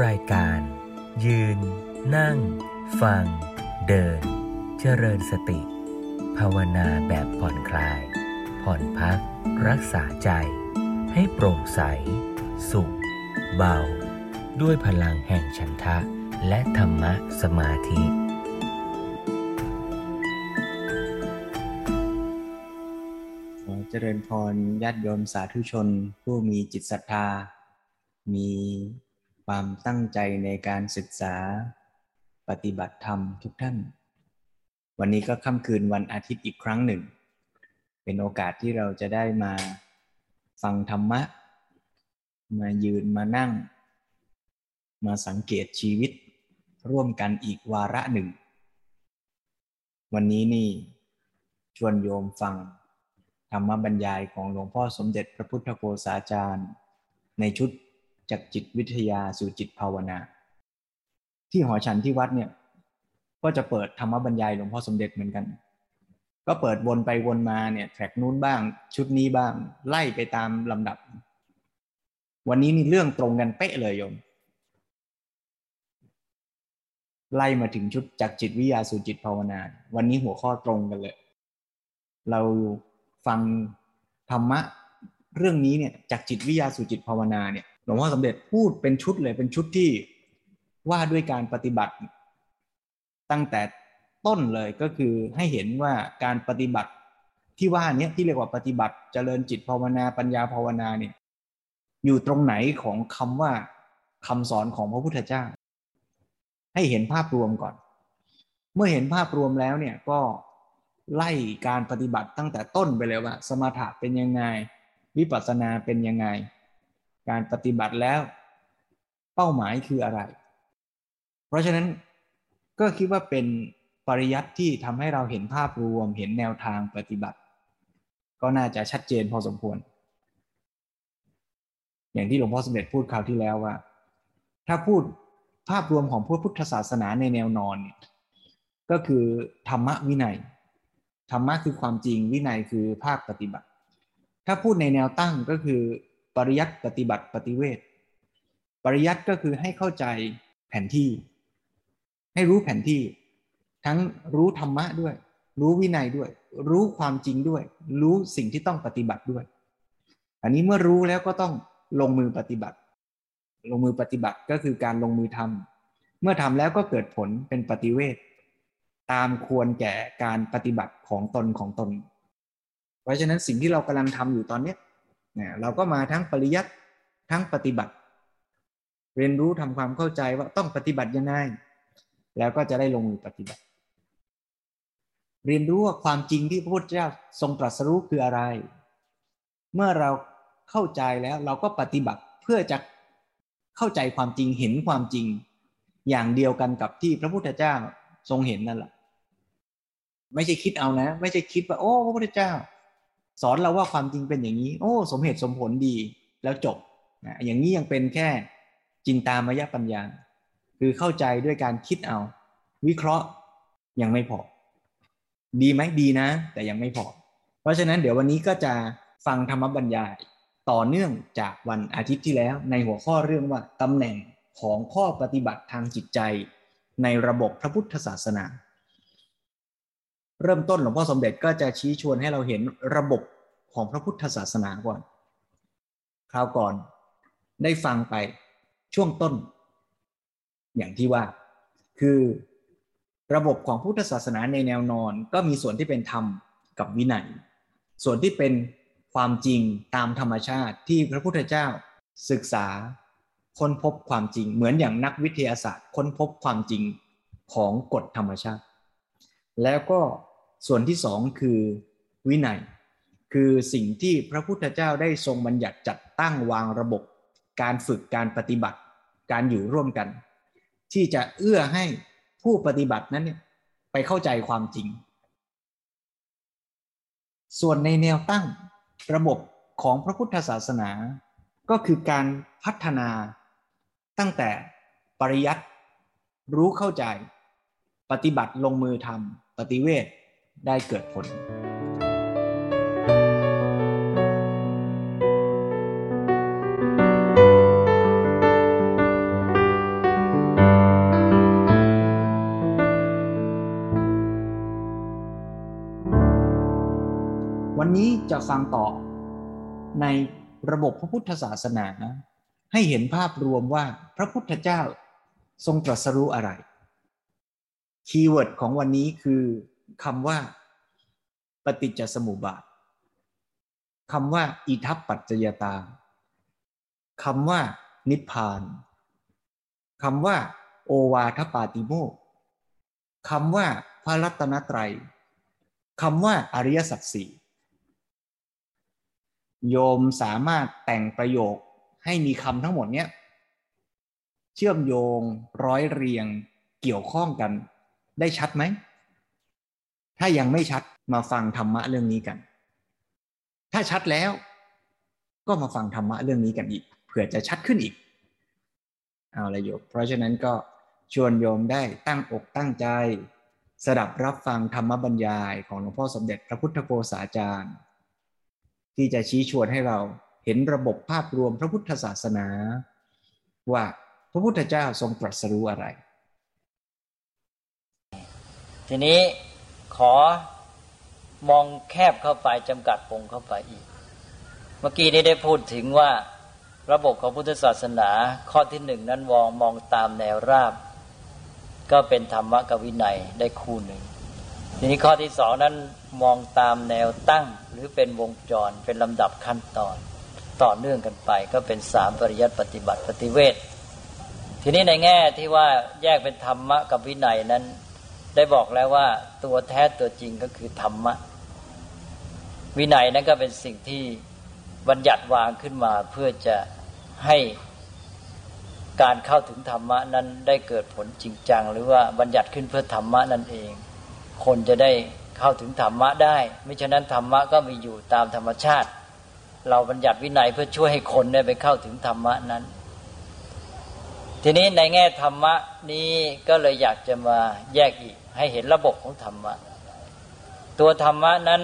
รายการ ยืน นั่ง ฟัง เดิน เจริญสติ ภาวนาแบบผ่อนคลาย ผ่อนพัก รักษาใจ ให้โปร่งใส สุข เบา ด้วยพลังแห่งฉันทะ และธรรมะสมาธิเจริญพรญาติโยมสาธุชน ผู้มีจิตศรัทธา มี ความตั้งใจในการศึกษาปฏิบัติธรรมทุกท่าน วันนี้ก็ค่ำคืนวันอาทิตย์อีกครั้งหนึ่ง เป็นโอกาสที่เราจะได้มาฟังธรรมะ มายืนมานั่ง มาสังเกตชีวิต ร่วมกันอีกวาระหนึ่ง วันนี้นี่ชวนโยมฟัง ธรรมบรรยายของหลวงพ่อสมเด็จพระพุทธโฆษาจารย์ ในชุด จากจิตวิทยาสู่จิตภาวนา ที่หอฉันที่วัดเนี่ย ก็จะเปิดธรรมบรรยายหลวงพ่อสมเด็จเหมือนกัน ก็เปิดวนไปวนมาเนี่ยแทร็กนู้นบ้าง ชุดนี้บ้าง ไล่ไปตามลำดับ วันนี้มีเรื่องตรงกันเป๊ะเลยโยม ไล่มาถึงชุดจากจิตวิทยาสู่จิตภาวนา วันนี้หัวข้อตรงกันเลย เราฟังธรรมะเรื่องนี้เนี่ยจากจิตวิทยาสู่จิตภาวนาเนี่ย หลวงพ่อสมเด็จพูดเป็นชุดเลยเป็นชุดที่ว่าด้วยการปฏิบัติตั้งแต่ต้นเลยก็คือให้เห็นว่าการปฏิบัติที่ว่านี้ที่เรียกว่าปฏิบัติเจริญจิตภาวนาปัญญาภาวนาเนี่ยอยู่ตรงไหนของคำว่าคำสอนของพระพุทธเจ้า ให้เห็นภาพรวมก่อน เมื่อเห็นภาพรวมแล้วเนี่ยก็ไล่การปฏิบัติตั้งแต่ต้นไปเลยว่า สมถะเป็นยังไง วิปัสสนาเป็นยังไง การปฏิบัติแล้ว เป้าหมายคืออะไร เพราะฉะนั้นก็คิดว่าเป็นปริยัติที่ทำให้เราเห็นภาพรวม เห็นแนวทางปฏิบัติ ก็น่าจะชัดเจนพอสมควร อย่างที่หลวงพ่อสมเด็จพูดคราวที่แล้วว่า ถ้าพูดภาพรวมของพระพุทธศาสนาในแนวนอนเนี่ยก็คือธรรมะวินัย ธรรมะคือความจริงวินัยคือภาคปฏิบัติ ถ้าพูดในแนวตั้งก็คือ ปริยัติปฏิบัติปฏิเวทปริยัติก็คือให้เข้าใจแผนที่ ให้รู้แผนที่ ทั้งรู้ธรรมะด้วย รู้วินัยด้วย รู้ความจริงด้วย รู้สิ่งที่ต้องปฏิบัติด้วย อันนี้เมื่อรู้แล้วก็ต้องลงมือปฏิบัติ ลงมือปฏิบัติก็คือการลงมือทำเมื่อทำแล้วก็เกิดผลเป็นปฏิเวทตามควรแก่การปฏิบัติของตนของตน เพราะฉะนั้นสิ่งที่เรากำลังทำอยู่ตอนนี้ เนี่ยเราก็มาทั้งปริยัติทั้งปฏิบัติ เรียนรู้ทำความเข้าใจว่าต้องปฏิบัติยังไงแล้วก็จะได้ลงมือปฏิบัติ เรียนรู้ว่าความจริงที่พระพุทธเจ้าทรงตรัสรู้คืออะไร เมื่อเราเข้าใจแล้วเราก็ปฏิบัติเพื่อจะเข้าใจความจริงเห็นความจริง อย่างเดียวกันกับที่พระพุทธเจ้าทรงเห็นนั่นแหละไม่ใช่คิดเอานะ ไม่ใช่คิดว่าโอ้พระพุทธเจ้า สอนเราว่าความจริงเป็นอย่างนี้ โอ้ สมเหตุสมผลดีแล้วจบนะอย่างนี้ยังเป็นแค่จินตามยปัญญา คือเข้าใจด้วยการคิดเอา วิเคราะห์ยังไม่พอ ดีไหมดีนะ แต่ยังไม่พอ เพราะฉะนั้นเดี๋ยววันนี้ก็จะฟังธรรมบรรยาย ต่อเนื่องจากวันอาทิตย์ที่แล้ว ในหัวข้อเรื่องว่าตำแหน่งของข้อปฏิบัติทางจิตใจ ในระบบพระพุทธศาสนา เริ่มต้นหลวงพ่อสมเด็จก็จะชี้ชวนให้เราเห็นระบบของพระพุทธศาสนาก่อน คราวก่อนได้ฟังไปช่วงต้น อย่างที่ว่า คือระบบของพุทธศาสนาในแนวนอน ก็มีส่วนที่เป็นธรรมกับวินัย ส่วนที่เป็นความจริงตามธรรมชาติที่พระพุทธเจ้าศึกษาค้นพบความจริง เหมือนอย่างนักวิทยาศาสตร์ ค้นพบความจริงของกฎธรรมชาติ แล้วก็ ส่วนที่สองคือวินัย คือสิ่งที่พระพุทธเจ้าได้ทรงบัญญัติจัดตั้งวางระบบ การฝึกการปฏิบัติ การอยู่ร่วมกัน ที่จะเอื้อให้ผู้ปฏิบัตินั้นเนี่ยไปเข้าใจความจริง ส่วนในแนวตั้งระบบของพระพุทธศาสนา ก็คือการพัฒนาตั้งแต่ปริยัติรู้เข้าใจ ปฏิบัติลงมือทำปฏิเวท ได้เกิดผลวันนี้จะฟังต่อในระบบพระพุทธศาสนา ให้เห็นภาพรวมว่าพระพุทธเจ้าทรงตรัสรู้อะไร keyword ของวันนี้คือ คำว่า ปฏิจจสมุปบาทคำว่าอิทัปปัจจยตาคำว่า นิพพานคำว่า โอวาทปาติโมกข์คำว่าพระรัตนตรัยคำว่าอริยสัจสี่โยมสามารถแต่งประโยคให้มีคำทั้งหมดเนี้ยเชื่อมโยงร้อยเรียงเกี่ยวข้องกันได้ชัดไหม ถ้ายังไม่ชัดมาฟังธรรมะเรื่องนี้กัน ถ้าชัดแล้ว ก็มาฟังธรรมะเรื่องนี้กันอีกเผื่อจะชัดขึ้นอีก เอาละโยมเพราะฉะนั้นก็ชวนโยมได้ตั้งอกตั้งใจ สดับรับฟังธรรมบรรยายของหลวงพ่อสมเด็จพระพุทธโฆษาจารย์ ที่จะชี้ชวนให้เราเห็นระบบภาพรวมพระพุทธศาสนา ว่าพระพุทธเจ้าทรงตรัสรู้อะไร ทีนี้ ขอมองแคบเข้าไปจำกัดวงเข้าไปอีก เมื่อกี้นี้ได้พูดถึงว่าระบบของพุทธศาสนาข้อที่หนึ่งนั้นมองมองตามแนวราบ ก็เป็นธรรมะกับวินัยได้คู่หนึ่ง ทีนี้ข้อที่สองนั้นมองตามแนวตั้งหรือเป็นวงจรเป็นลำดับขั้นตอน ต่อเนื่องกันไป ก็เป็นสามปริยัติปฏิบัติปฏิเวททีนี้ในแง่ที่ว่าแยกเป็นธรรมะกับวินัยนั้น ได้บอกแล้วว่าตัวแท้ตัวจริงก็คือธรรมะ วินัยนั้นก็เป็นสิ่งที่บัญญัติวางขึ้นมาเพื่อจะให้การเข้าถึงธรรมะนั้นได้เกิดผลจริงจัง หรือว่าบัญญัติขึ้นเพื่อธรรมะนั่นเอง คนจะได้เข้าถึงธรรมะได้ ไม่ฉะนั้นธรรมะก็มีอยู่ตามธรรมชาติ เราบัญญัติวินัยเพื่อช่วยให้คนได้ไปเข้าถึงธรรมะนั้น ทีนี้ในแง่ธรรมะนี้ก็เลยอยากจะมาแยกอีก ให้เห็นระบบของธรรมะ ตัวธรรมะนั้น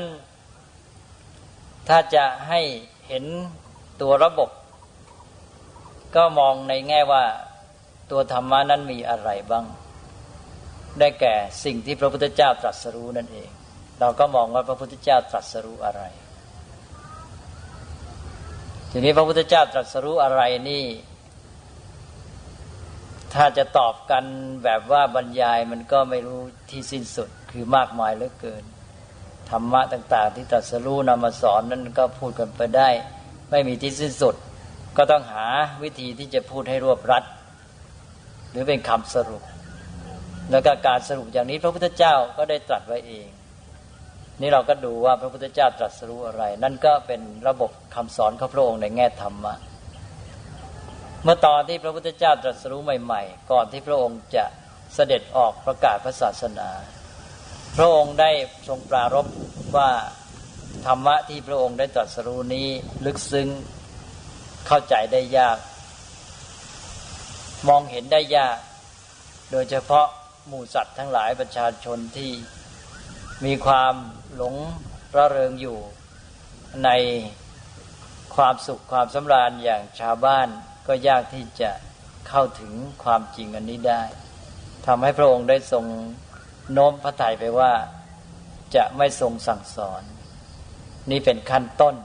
ถ้าจะให้เห็นตัวระบบ ก็มองในแง่ว่าตัวธรรมะนั้นมีอะไรบ้าง ได้แก่สิ่งที่พระพุทธเจ้าตรัสรู้นั่นเอง เราก็มองว่าพระพุทธเจ้าตรัสรู้อะไร ทีนี้พระพุทธเจ้าตรัสรู้อะไรนี่ ถ้าจะตอบกันแบบว่าบรรยายมันก็ไม่รู้ที่สิ้นสุดคือมากมายเหลือเกินธรรมะต่าง ๆ ที่ตรัสรู้นำมาสอนนั้นก็พูดกันไปได้ ไม่มีที่สิ้นสุด ก็ต้องหาวิธีที่จะพูดให้รวบรัด หรือเป็นคำสรุป แล้วก็การสรุปอย่างนี้พระพุทธเจ้าก็ได้ตรัสไว้เอง นี่เราก็ดูว่าพระพุทธเจ้าตรัสรู้อะไร นั่นก็เป็นระบบคำสอนของพระองค์ในแง่ธรรมะ เมื่อตอนที่พระพุทธเจ้าตรัสรู้ใหม่ ๆ ก่อนที่พระองค์จะเสด็จออกประกาศพระศาสนา พระองค์ได้ทรงปรารบว่าธรรมะที่พระองค์ได้ตรัสรู้นี้ลึกซึ้งเข้าใจได้ยาก มองเห็นได้ยาก โดยเฉพาะหมู่สัตว์ทั้งหลายประชาชนที่มีความหลงระเริงอยู่ใน ความสุขความสำราญอย่างชาวบ้านก็ยากที่จะเข้าถึงความจริงอันนี้ได้ทำให้พระองค์ได้ทรงโน้มพระทัยไปว่าจะไม่ทรงสั่งสอน นี่เป็นขั้นต้น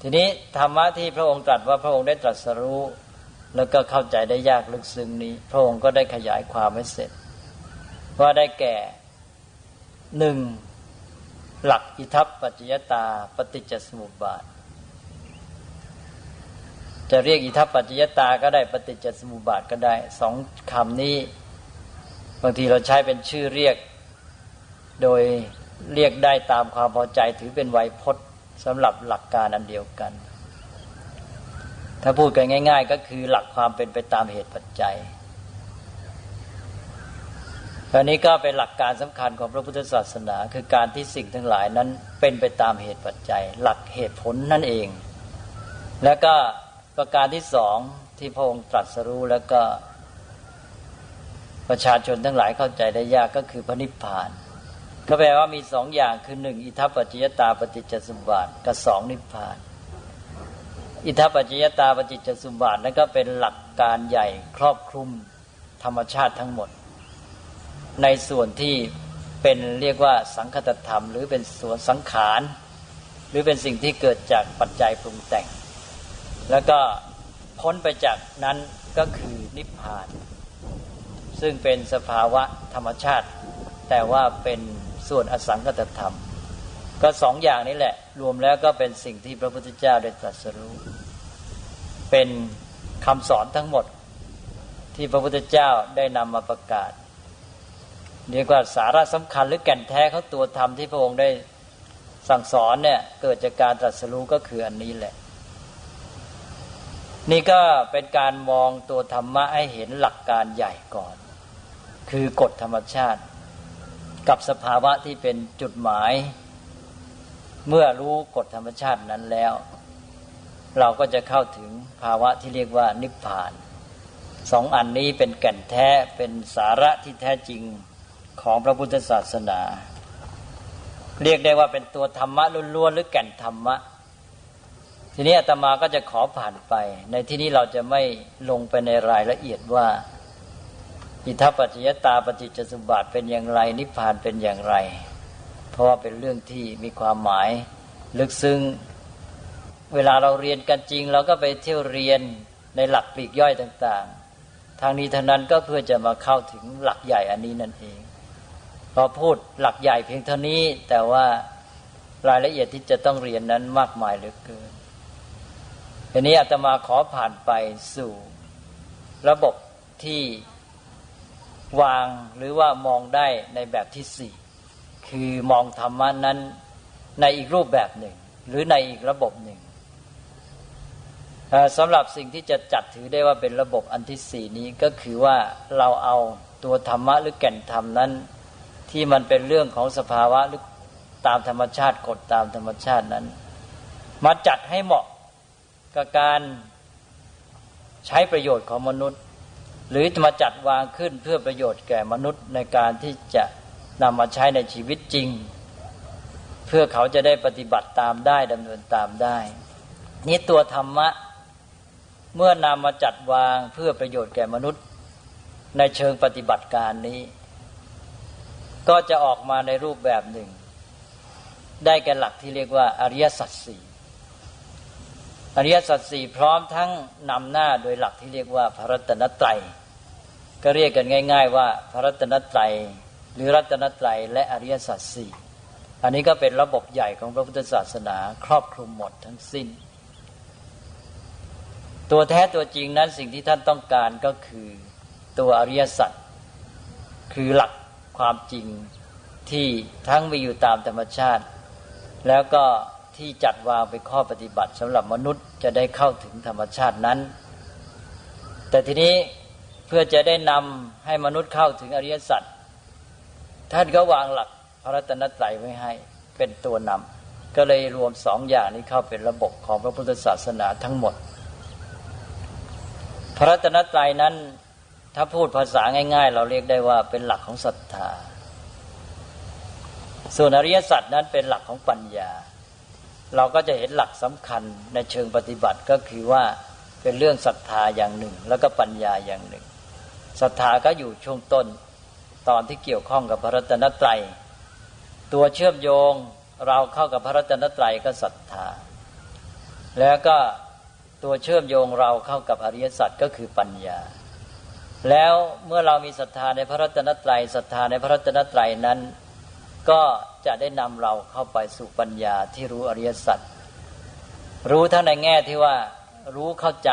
ทีนี้ธรรมะที่พระองค์ตรัสว่าพระองค์ได้ตรัสรู้ แล้วก็เข้าใจได้ยากลึกซึ้งนี้ พระองค์ก็ได้ขยายความให้เสร็จ ว่าได้แก่หนึ่งหลักอิทัปปัจจยตาปฏิจจสมุปบาท จะเรียกอิทัปปัจจยตาก็ได้ปฏิจจสมุปบาทก็ได้สองคำนี้ บางทีเราใช้เป็นชื่อเรียก โดยเรียกได้ตามความพอใจถือเป็นไวยพจน์สำหรับหลักการอันเดียวกัน ถ้าพูดกันง่าย ๆ ก็คือหลักความเป็นไปตามเหตุปัจจัยอันนี้ก็เป็นหลักการสำคัญของพระพุทธศาสนา คือการที่สิ่งทั้งหลายนั้นเป็นไปตามเหตุปัจจัย หลักเหตุผลนั่นเอง แล้วก็ ประการที่สองที่พระองค์ตรัสรู้แล้วก็ ประชาชนทั้งหลายเข้าใจได้ยากก็คือพระนิพพาน ก็แปลว่ามีสองอย่างคือหนึ่งอิทัปปัจจยตาปฏิจจสมบัติกับสองนิพพาน อิทัปปัจจยตาปฏิจจสมบัตินั่นก็เป็นหลักการใหญ่ครอบคลุมธรรมชาติทั้งหมด ในส่วนที่เป็นเรียกว่าสังคตธรรม หรือเป็นส่วนสังขาร หรือเป็นสิ่งที่เกิดจากปัจจัยปรุงแต่ง แล้วก็พ้นไปจากนั้นก็คือนิพพาน ซึ่งเป็นสภาวะธรรมชาติ แต่ว่าเป็นส่วนอสังคตธรรม ก็สองอย่างนี้แหละ รวมแล้วก็เป็นสิ่งที่พระพุทธเจ้าได้ตรัสรู้ เป็นคำสอนทั้งหมดที่พระพุทธเจ้าได้นำมาประกาศเรียกว่าสาระสำคัญหรือแก่นแท้เขาตัวธรรมที่พระองค์ได้สั่งสอนเนี่ยเกิดจากการตรัสรู้ก็คืออันนี้แหละ นี่ก็เป็นการมองตัวธรรมะให้เห็นหลักการใหญ่ก่อน คือกฎธรรมชาติ กับสภาวะที่เป็นจุดหมาย เมื่อรู้กฎธรรมชาตินั้นแล้ว เราก็จะเข้าถึงภาวะที่เรียกว่านิพพานสองอันนี้เป็นแก่นแท้เป็นสาระที่แท้จริงของพระพุทธศาสนา เรียกได้ว่าเป็นตัวธรรมะล้วนๆหรือแก่นธรรมะ ทีนี้อาตมาก็จะขอผ่านไป ในที่นี้เราจะไม่ลงไปในรายละเอียดว่า อิทัปปัจจยตาปฏิจจสุบัติเป็นอย่างไร นิพพานเป็นอย่างไร เพราะว่าเป็นเรื่องที่มีความหมาย ลึกซึ้งเวลาเราเรียนกันจริง เราก็ไปเที่ยวเรียนในหลักปลีกย่อยต่างๆ ทางนี้ทางนั้นก็เพื่อจะมาเข้าถึงหลักใหญ่อันนี้นั่นเองพอพูดหลักใหญ่เพียงเท่านี้ แต่ว่ารายละเอียดที่จะต้องเรียนนั้นมากมายเหลือเกิน ทีนี้อาตมาขอผ่านไปสู่ระบบที่วางหรือว่ามองได้ในแบบที่สี่คือมองธรรมะนั้นในอีกรูปแบบหนึ่ง หรือในอีกระบบหนึ่งสำหรับสิ่งที่จะจัดถือได้ว่าเป็นระบบอันที่สี่นี้ก็คือว่าเราเอาตัวธรรมะหรือแก่นธรรมนั้น ที่มันเป็นเรื่องของสภาวะหรือตามธรรมชาติกฎตามธรรมชาตินั้น มาจัดให้เหมาะ กับการใช้ประโยชน์ของมนุษย์ หรือมาจัดวางขึ้นเพื่อประโยชน์แก่มนุษย์ในการที่จะนำมาใช้ในชีวิตจริง เพื่อเขาจะได้ปฏิบัติตามได้ดำเนินตามได้ นี่ตัวธรรมะเมื่อนำมาจัดวางเพื่อประโยชน์แก่มนุษย์ ในเชิงปฏิบัติการนี้ ก็จะออกมาในรูปแบบหนึ่ง ได้แก่หลักที่เรียกว่าอริยสัจสี่ อริยสัจสี่พร้อมทั้งนำหน้าโดยหลักที่เรียกว่าพระรัตนตรัยก็เรียกกันง่าย ๆ ว่าพระรัตนตรัยหรือรัตนตรัยและอริยสัจสี่อันนี้ก็เป็นระบบใหญ่ของพระพุทธศาสนาครอบคลุมหมดทั้งสิ้น ตัวแท้ตัวจริงนั้นสิ่งที่ท่านต้องการก็คือตัวอริยสัจคือหลักความจริงที่ทั้งมีอยู่ตามธรรมชาติ แล้วก็ ที่จัดวางเป็นข้อปฏิบัติสำหรับมนุษย์จะได้เข้าถึงธรรมชาตินั้น แต่ทีนี้เพื่อจะได้นำให้มนุษย์เข้าถึงอริยสัจท่านก็วางหลักพระรัตนตรัยไว้ให้เป็นตัวนำก็เลยรวมสองอย่างนี้เข้าเป็นระบบของพระพุทธศาสนาทั้งหมด พระรัตนตรัยนั้นถ้าพูดภาษาง่าย ๆ เราเรียกได้ว่าเป็นหลักของศรัทธา ส่วนอริยสัจนั้นเป็นหลักของปัญญา เราก็จะเห็นหลักสำคัญในเชิงปฏิบัติก็คือว่าเป็นเรื่องศรัทธาอย่างหนึ่ง แล้วก็ปัญญาอย่างหนึ่งศรัทธาก็อยู่ช่วงต้น ตอนที่เกี่ยวข้องกับพระรัตนตรัย ตัวเชื่อมโยงเราเข้ากับพระรัตนตรัยก็ศรัทธา แล้วก็ตัวเชื่อมโยงเราเข้ากับอริยสัจก็คือปัญญา แล้วเมื่อเรามีศรัทธาในพระรัตนตรัยศรัทธาในพระรัตนตรัยนั้น ก็จะได้นำเราเข้าไปสู่ปัญญาที่รู้อริยสัจรู้ทั้งในแง่ที่ว่ารู้เข้าใจ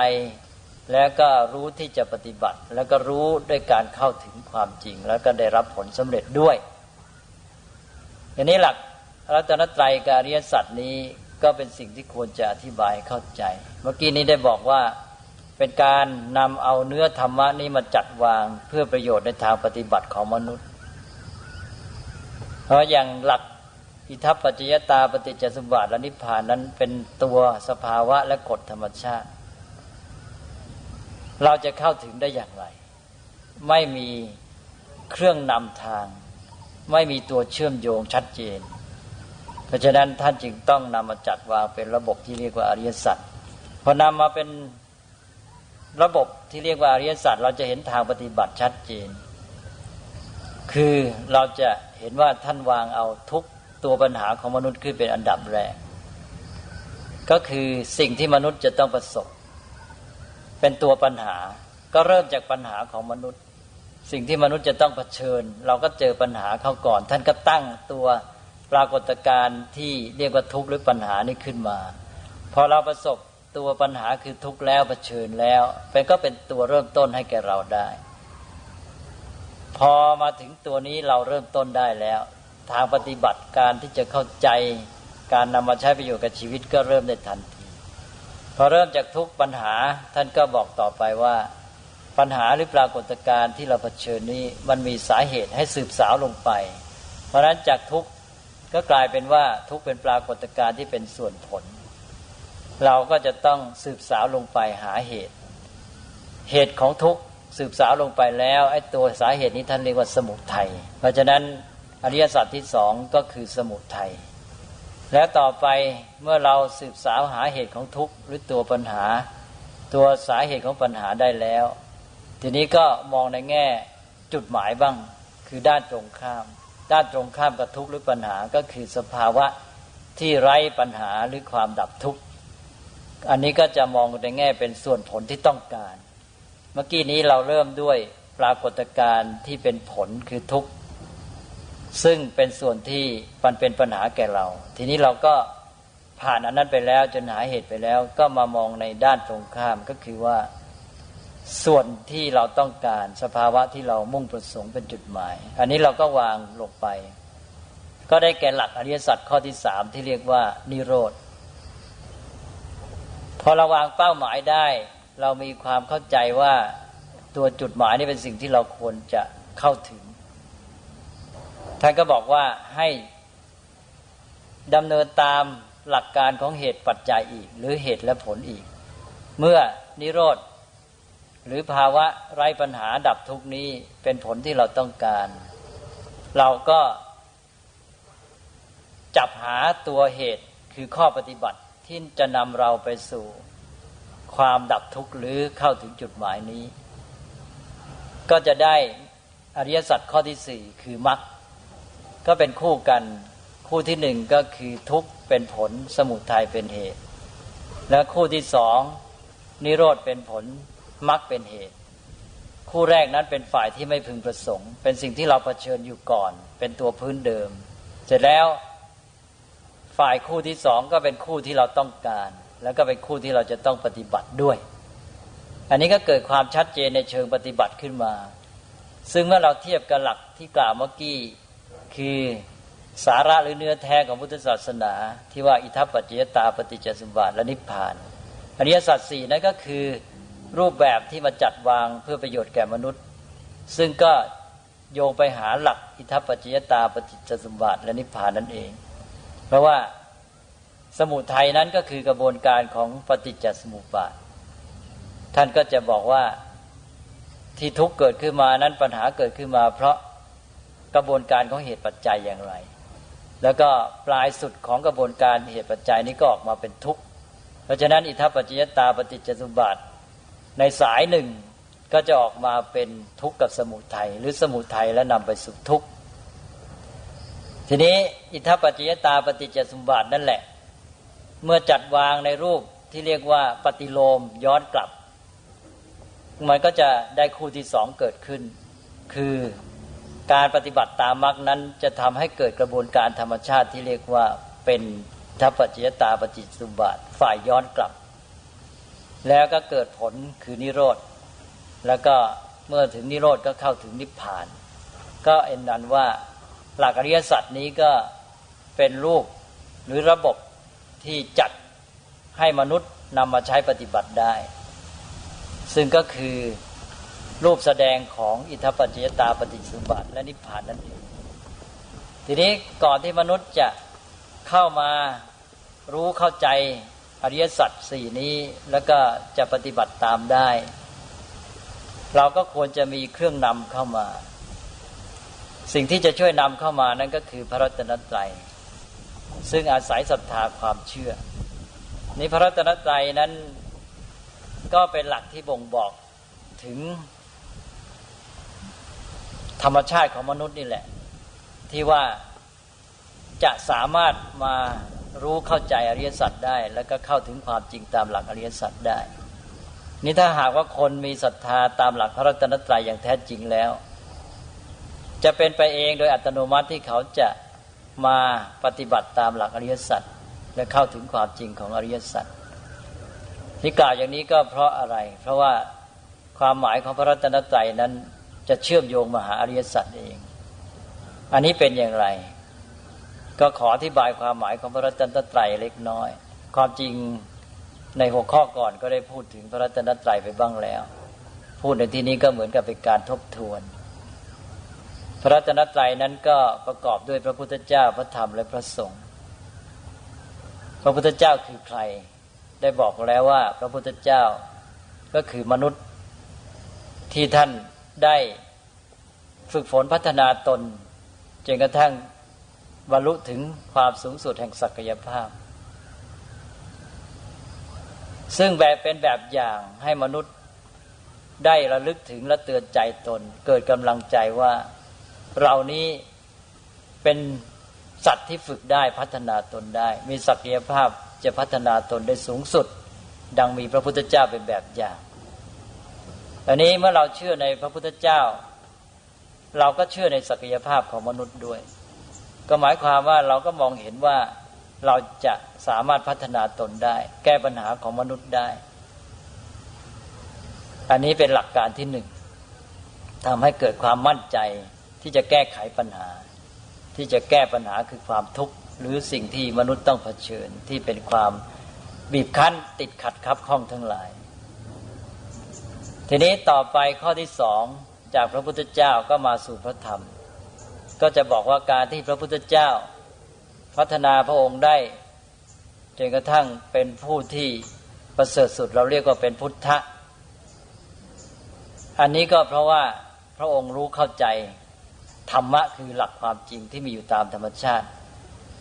แล้วก็รู้ที่จะปฏิบัติ แล้วก็รู้ด้วยการเข้าถึงความจริง แล้วก็ได้รับผลสำเร็จด้วยอย่างนี้หลักรัตนตรัยกับอริยสัจนี้ก็เป็นสิ่งที่ควรจะอธิบายเข้าใจ เมื่อกี้นี้ได้บอกว่าเป็นการนำเอาเนื้อธรรมะนี้มาจัดวางเพื่อประโยชน์ในทางปฏิบัติของมนุษย์ ราะอย่างหลักอิทัปปัจจยตาปฏิจจสมบัติและนิพพานนั้นเป็นตัวสภาวะและกฎธรรมชาติ เราจะเข้าถึงได้อย่างไร ไม่มีเครื่องนำทาง ไม่มีตัวเชื่อมโยงชัดเจน เพราะฉะนั้นท่านจึงต้องนำมาจัดวางเป็นระบบที่เรียกว่าอริยสัจพอนำมาเป็นระบบที่เรียกว่าอริยสัจเราจะเห็นทางปฏิบัติชัดเจน คือเราจะเห็นว่าท่านวางเอาทุกตัวปัญหาของมนุษย์ขึ้นเป็นอันดับแรก ก็คือสิ่งที่มนุษย์จะต้องประสบ เป็นตัวปัญหา ก็เริ่มจากปัญหาของมนุษย์ สิ่งที่มนุษย์จะต้องเผชิญ เราก็เจอปัญหาเขาก่อน ท่านก็ตั้งตัวปรากฏการณ์ที่เรียกว่าทุกข์หรือปัญหานี้ขึ้นมา พอเราประสบตัวปัญหาคือทุกข์แล้วเผชิญแล้วเป็นก็เป็นตัวเริ่มต้นให้แก่เราได้ พอมาถึงตัวนี้เราเริ่มต้นได้แล้ว ทางปฏิบัติการที่จะเข้าใจการนำมาใช้ประโยชน์กับชีวิตก็เริ่มได้ทันที พอเริ่มจากทุกปัญหาท่านก็บอกต่อไปว่า ปัญหาหรือปรากฏการณ์ที่เราเผชิญนี้มันมีสาเหตุให้สืบสาวลงไป เพราะฉะนั้นจากทุกก็กลายเป็นว่าทุกเป็นปรากฏการณ์ที่เป็นส่วนผล เราก็จะต้องสืบสาวลงไปหาเหตุ เหตุของทุก สืบสาวลงไปแล้วไอ้ตัวสาเหตุนี้ท่านเรียกว่าสมุทัยเพราะฉะนั้นอริยสัจที่สองก็คือสมุทัยแล้วต่อไปเมื่อเราสืบสาวหาเหตุของทุกข์หรือตัวปัญหา ตัวสาเหตุของปัญหาได้แล้ว ทีนี้ก็มองในแง่จุดหมายบ้าง คือด้านตรงข้าม ด้านตรงข้ามกับทุกข์หรือปัญหาก็คือสภาวะที่ไร้ปัญหาหรือความดับทุกข์อันนี้ก็จะมองในแง่เป็นส่วนผลที่ต้องการ เมื่อกี้นี้เราเริ่มด้วยปรากฏการณ์ที่เป็นผลคือทุกข์ ซึ่งเป็นส่วนที่มันเป็นปัญหาแก่เรา ทีนี้เราก็ผ่านอันนั้นไปแล้วจนหาเหตุไปแล้ว ก็มามองในด้านตรงข้ามก็คือว่า ส่วนที่เราต้องการสภาวะที่เรามุ่งประสงค์เป็นจุดหมาย อันนี้เราก็วางลงไป ก็ได้แก่หลักอริยสัจข้อที่สามที่เรียกว่านิโรธพอเราวางเป้าหมายได้ เรามีความเข้าใจว่าตัวจุดหมายนี่เป็นสิ่งที่เราควรจะเข้าถึง ท่านก็บอกว่าให้ดำเนินตามหลักการของเหตุปัจจัยอีก หรือเหตุและผลอีก เมื่อนิโรธหรือภาวะไร้ปัญหาดับทุกนี้เป็นผลที่เราต้องการ เราก็จับหาตัวเหตุคือข้อปฏิบัติที่จะนำเราไปสู่ ความดับทุกข์หรือเข้าถึงจุดหมายนี้ ก็จะได้อริยสัจข้อที่สี่คือมรรคก็เป็นคู่กันคู่ที่หนึ่งก็คือทุกข์เป็นผลสมุทัยเป็นเหตุ และคู่ที่สองนิโรธเป็นผลมรรคเป็นเหตุ คู่แรกนั้นเป็นฝ่ายที่ไม่พึงประสงค์ เป็นสิ่งที่เราเผชิญอยู่ก่อน เป็นตัวพื้นเดิม เสร็จแล้ว ฝ่ายคู่ที่สองก็เป็นคู่ที่เราต้องการ แล้วก็เป็นคู่ที่เราจะต้องปฏิบัติด้วย อันนี้ก็เกิดความชัดเจนในเชิงปฏิบัติขึ้นมา ซึ่งเมื่อเราเทียบกับหลักที่กล่าวเมื่อกี้คือสาระหรือเนื้อแท้ของพุทธศาสนา ที่ว่าอิทัปปัจจยตาปฏิจจสมบัติและนิพพานอริยสัจสี่นั่นก็คือรูปแบบที่มาจัดวางเพื่อประโยชน์แก่มนุษย์ ซึ่งก็โยงไปหาหลักอิทัปปัจจยตาปฏิจจสมบัติและนิพพานนั่นเอง เพราะว่า สมุทัยนั้นก็คือกระบวนการของปฏิจจสมุปบาท ท่านก็จะบอกว่าที่ทุกเกิดขึ้นมานั้นปัญหาเกิดขึ้นมา เพราะกระบวนการของเหตุปัจจัยอย่างไร แล้วก็ปลายสุดของกระบวนการเหตุปัจจัยนี้ก็ออกมาเป็นทุกข์เพราะฉะนั้นอิทัปปัจจยตาปฏิจจสมบัติในสายหนึ่งก็จะออกมาเป็นทุกข์กับสมุทัยหรือสมุทัยแล้วนำไปสู่ทุกข์ทีนี้อิทัปปัจจยตาปฏิจจสมบัตินั่นแหละ เมื่อจัดวางในรูปที่เรียกว่าปฏิโลมย้อนกลับ มันก็จะได้คู่ที่สองเกิดขึ้น คือการปฏิบัติตามมรรคนั้นจะทำให้เกิดกระบวนการธรรมชาติที่เรียกว่าเป็นทัพปัจจยตาปฏิสุบัติฝ่ายย้อนกลับ แล้วก็เกิดผลคือนิโรธ แล้วก็เมื่อถึงนิโรธก็เข้าถึงนิพพาน ก็เอ็นนันว่าหลักอริยสัจนี้ก็เป็นรูปหรือระบบ ที่จัดให้มนุษย์นำมาใช้ปฏิบัติได้ ซึ่งก็คือรูปแสดงของอิทธปัจจยตาปฏิสุบัติและนิพพานนั่นเอง ทีนี้ก่อนที่มนุษย์จะเข้ามารู้เข้าใจอริยสัจสี่นี้แล้วก็จะปฏิบัติตามได้ เราก็ควรจะมีเครื่องนำเข้ามา สิ่งที่จะช่วยนำเข้ามานั่นก็คือพระรัตนตรัย ซึ่งอาศัยศรัทธาความเชื่อนี้พระรัตนตรัยนั้นก็เป็นหลักที่บ่งบอกถึง ธรรมชาติของมนุษย์นี่แหละ ที่ว่าจะสามารถมารู้เข้าใจอริยสัจได้ แล้วก็เข้าถึงความจริงตามหลักอริยสัจได้ นี่ถ้าหากว่าคนมีศรัทธาตามหลักพระรัตนตรัยอย่างแท้จริงแล้ว จะเป็นไปเองโดยอัตโนมัติที่เขาจะ มาปฏิบัติตามหลักอริยสัจและเข้าถึงความจริงของอริยสัจที่กล่าวอย่างนี้ก็เพราะอะไร เพราะว่าความหมายของพระรัตนตรัยนั้นจะเชื่อมโยงมาหาอริยสัจเอง อันนี้เป็นอย่างไร ก็ขออธิบายความหมายของพระรัตนตรัยเล็กน้อย ความจริงในหัวข้อก่อนก็ได้พูดถึงพระรัตนตรัยไปบ้างแล้ว พูดในที่นี้ก็เหมือนกับเป็นการทบทวน พระรัตนตรัยนั้นก็ประกอบด้วยพระพุทธเจ้าพระธรรมและพระสงฆ์พระพุทธเจ้าคือใคร ได้บอกแล้วว่า พระพุทธเจ้าก็คือมนุษย์ที่ท่านได้ฝึกฝนพัฒนาตนจนกระทั่งบรรลุถึงความสูงสุดแห่งศักยภาพ ซึ่งแบบเป็นแบบอย่างให้มนุษย์ได้ระลึกถึงและเตือนใจตน เกิดกำลังใจว่า เรานี้เป็นสัตว์ที่ฝึกได้พัฒนาตนได้ มีศักยภาพจะพัฒนาตนได้สูงสุด ดังมีพระพุทธเจ้าเป็นแบบอย่างอันนี้เมื่อเราเชื่อในพระพุทธเจ้า เราก็เชื่อในศักยภาพของมนุษย์ด้วย ก็หมายความว่าเราก็มองเห็นว่าเราจะสามารถพัฒนาตนได้ แก้ปัญหาของมนุษย์ได้ อันนี้เป็นหลักการที่หนึ่งทำให้เกิดความมั่นใจ ที่จะแก้ไขปัญหา ที่จะแก้ปัญหาคือความทุกข์หรือสิ่งที่มนุษย์ต้องเผชิญที่เป็นความบีบคั้นติดขัดคับข้องทั้งหลาย ทีนี้ต่อไปข้อที่สองจากพระพุทธเจ้าก็มาสู่พระธรรม ก็จะบอกว่าการที่พระพุทธเจ้า พัฒนาพระองค์ได้จนกระทั่งเป็นผู้ที่ประเสริฐสุดเราเรียกว่าเป็นพุทธะอันนี้ก็เพราะว่าพระองค์รู้เข้าใจ ธรรมะคือหลักความจริงที่มีอยู่ตามธรรมชาติ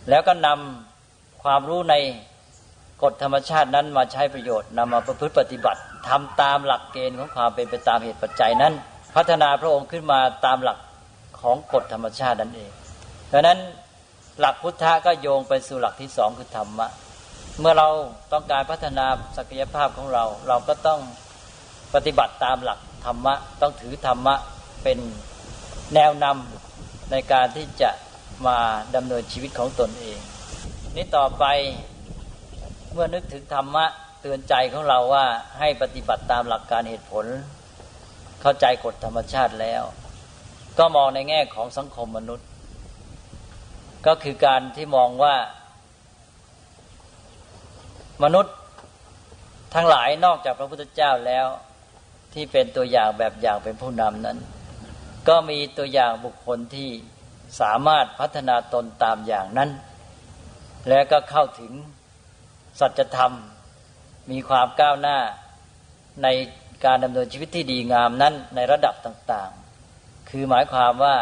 แล้วก็นำความรู้ในกฎธรรมชาตินั้นมาใช้ประโยชน์นำมาประพฤติปฏิบัติทำตามหลักเกณฑ์ของความเป็นไปตามเหตุปัจจัยนั้น พัฒนาพระองค์ขึ้นมาตามหลักของกฎธรรมชาตินั่นเองดังนั้นหลักพุทธะก็โยงไปสู่หลักที่สองคือธรรมะ เมื่อเราต้องการพัฒนาศักยภาพของเรา เราก็ต้องปฏิบัติตามหลักธรรมะ ต้องถือธรรมะเป็น แนวนำในการที่จะมาดำเนินชีวิตของตนเอง นี่ต่อไปเมื่อนึกถึงธรรมะเตือนใจของเราว่าให้ปฏิบัติตามหลักการเหตุผล เข้าใจกฎธรรมชาติแล้ว ก็มองในแง่ของสังคมมนุษย์ ก็คือการที่มองว่า มนุษย์ทั้งหลายนอกจากพระพุทธเจ้าแล้วที่เป็นตัวอย่างแบบอย่างเป็นผู้นำนั้น ก็มีตัวอย่างบุคคลที่สามารถพัฒนาตนตามอย่างนั้น และก็เข้าถึงสัจธรรม มีความก้าวหน้าในการดำเนินชีวิตที่ดีงามนั้นในระดับต่างๆ คือหมายความว่า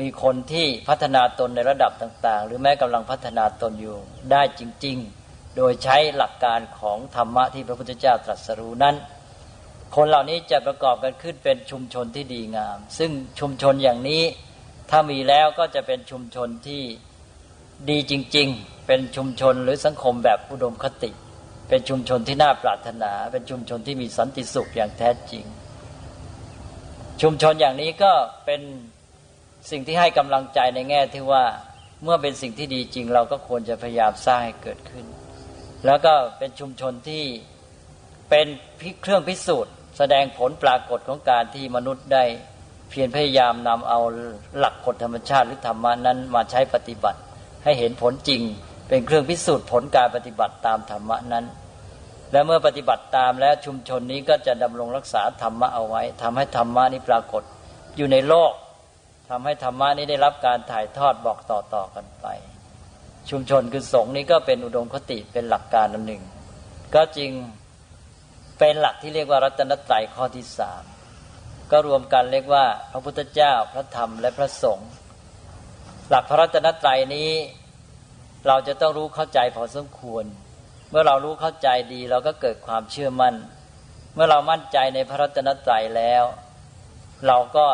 มีคนที่พัฒนาตนในระดับต่าง ๆ หรือแม้กำลังพัฒนาตนอยู่ได้จริง ๆ โดยใช้หลักการของธรรมะที่พระพุทธเจ้าตรัสรู้นั้น คนเหล่านี้จะประกอบกันขึ้นเป็นชุมชนที่ดีงาม ซึ่งชุมชนอย่างนี้ถ้ามีแล้วก็จะเป็นชุมชนที่ดีจริง ๆ เป็นชุมชนหรือสังคมแบบอุดมคติ เป็นชุมชนที่น่าปรารถนา เป็นชุมชนที่มีสันติสุขอย่างแท้จริง ชุมชนอย่างนี้ก็เป็นสิ่งที่ให้กำลังใจในแง่ที่ว่าเมื่อเป็นสิ่งที่ดีจริง เราก็ควรจะพยายามสร้างให้เกิดขึ้น แล้วก็เป็นชุมชนที่เป็นเครื่องพิสูจน์ แสดงผลปรากฏของการที่มนุษย์ได้เพียรพยายามนำเอาหลักกฎธรรมชาติหรือธรรมานั้นมาใช้ปฏิบัติ ให้เห็นผลจริง เป็นเครื่องพิสูจน์ผลการปฏิบัติตามธรรมะนั้น และเมื่อปฏิบัติตามแล้วชุมชนนี้ก็จะดำรงรักษาธรรมะเอาไว้ทำให้ธรรมะนี้ปรากฏอยู่ในโลกทำให้ธรรมะนี้ได้รับการถ่ายทอดบอกต่อๆกันไป ชุมชนคือสงฆ์นี้ก็เป็นอุดมคติเป็นหลักการอันหนึ่ง ก็จริง เป็นหลักที่เรียกว่ารัตนตรัยข้อที่สามก็รวมกันเรียกว่า พระพุทธเจ้าพระธรรมและพระสงฆ์หลักพระรัตนตรัยนี้ เราจะต้องรู้เข้าใจพอสมควร เมื่อเรารู้เข้าใจดีเราก็เกิดความเชื่อมั่น เมื่อเรามั่นใจในพระรัตนตรัยแล้ว เราก็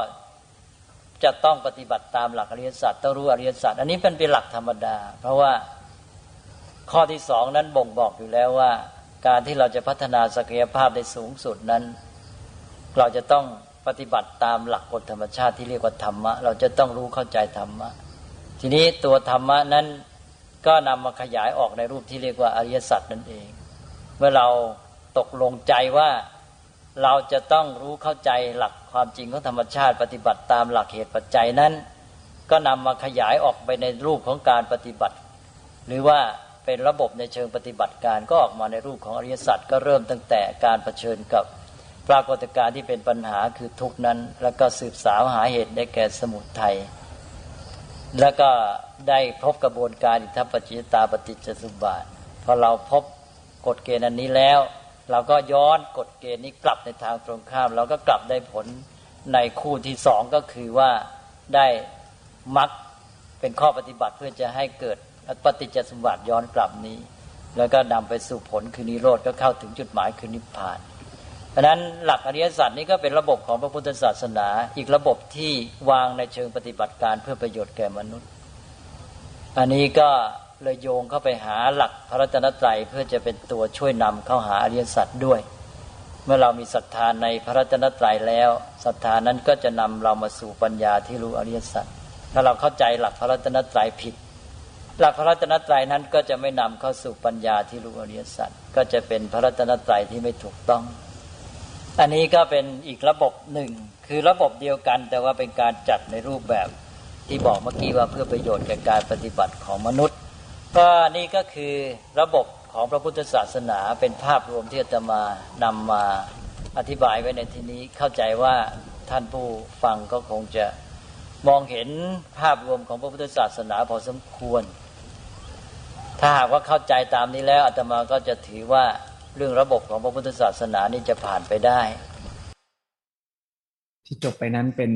จะต้องปฏิบัติตามหลักอริยสัจต้องรู้อริยสัจอันนี้เป็นเป็นหลักธรรมดา เพราะว่าข้อที่สองนั้นบ่งบอกอยู่แล้วว่า การที่เราจะพัฒนาศักยภาพได้สูงสุดนั้น เราจะต้องปฏิบัติตามหลักกฎธรรมชาติที่เรียกว่าธรรมะ เราจะต้องรู้เข้าใจธรรมะ ทีนี้ตัวธรรมะนั้นก็นำมาขยายออกในรูปที่เรียกว่าอริยสัจนั่นเอง เมื่อเราตกลงใจว่าเราจะต้องรู้เข้าใจหลักความจริงของธรรมชาติ ปฏิบัติตามหลักเหตุปัจจัยนั้น ก็นำมาขยายออกไปในรูปของการปฏิบัติ หรือว่า เป็นระบบในเชิงปฏิบัติการก็ออกมาในรูปของอริยสัจก็เริ่มตั้งแต่การเผชิญกับปรากฏการณ์ที่เป็นปัญหาคือทุกนั้น แล้วก็สืบสาวหาเหตุได้แก่สมุทัยแล้วก็ได้พบกระบวนการอิทัปปัจจิตาปฏิจจสุบาทพอเราพบกฎเกณฑ์อันนี้แล้ว เราก็ย้อนกฎเกณฑ์นี้กลับในทางตรงข้าม เราก็กลับได้ผลในคู่ที่สองก็คือว่าได้มักเป็นข้อปฏิบัติเพื่อจะให้เกิด ปฏิจจสมบัติย้อนกลับนี้ แล้วก็นำไปสู่ผลคือนิโรธก็เข้าถึงจุดหมายคือนิพพาน เพราะนั้นหลักอริยสัจนี้ก็เป็นระบบของพระพุทธศาสนา อีกระบบที่วางในเชิงปฏิบัติการเพื่อประโยชน์แก่มนุษย์ อันนี้ก็เลยโยงเข้าไปหาหลักพระรัตนตรัยเพื่อจะเป็นตัวช่วยนำเข้าหาอริยสัจด้วย เมื่อเรามีศรัทธาในพระรัตนตรัยแล้วศรัทธานั้นก็จะนำเรามาสู่ปัญญาที่รู้อริยสัจถ้าเราเข้าใจหลักพระรัตนตรัยผิด หลักพระรัตนตรัยนั้นก็จะไม่นำเข้าสู่ปัญญาที่รู้อริยสัจก็จะเป็นพระรัตนตรัยที่ไม่ถูกต้อง อันนี้ก็เป็นอีกระบบหนึ่ง คือระบบเดียวกัน แต่ว่าเป็นการจัดในรูปแบบที่บอกเมื่อกี้ว่าเพื่อประโยชน์แก่การปฏิบัติของมนุษย์ ก็นี่ก็คือระบบของพระพุทธศาสนาเป็นภาพรวมที่จะมานำมาอธิบายไว้ในที่นี้เข้าใจว่าท่านผู้ฟังก็คงจะมองเห็นภาพรวมของพระพุทธศาสนาพอสมควร ถ้าหากว่าเข้าใจตามนี้แล้วอาตมาก็จะถือว่าเรื่องระบบของพระพุทธศาสนานี่จะผ่านไปได้ ที่จบไปนั้นเป็น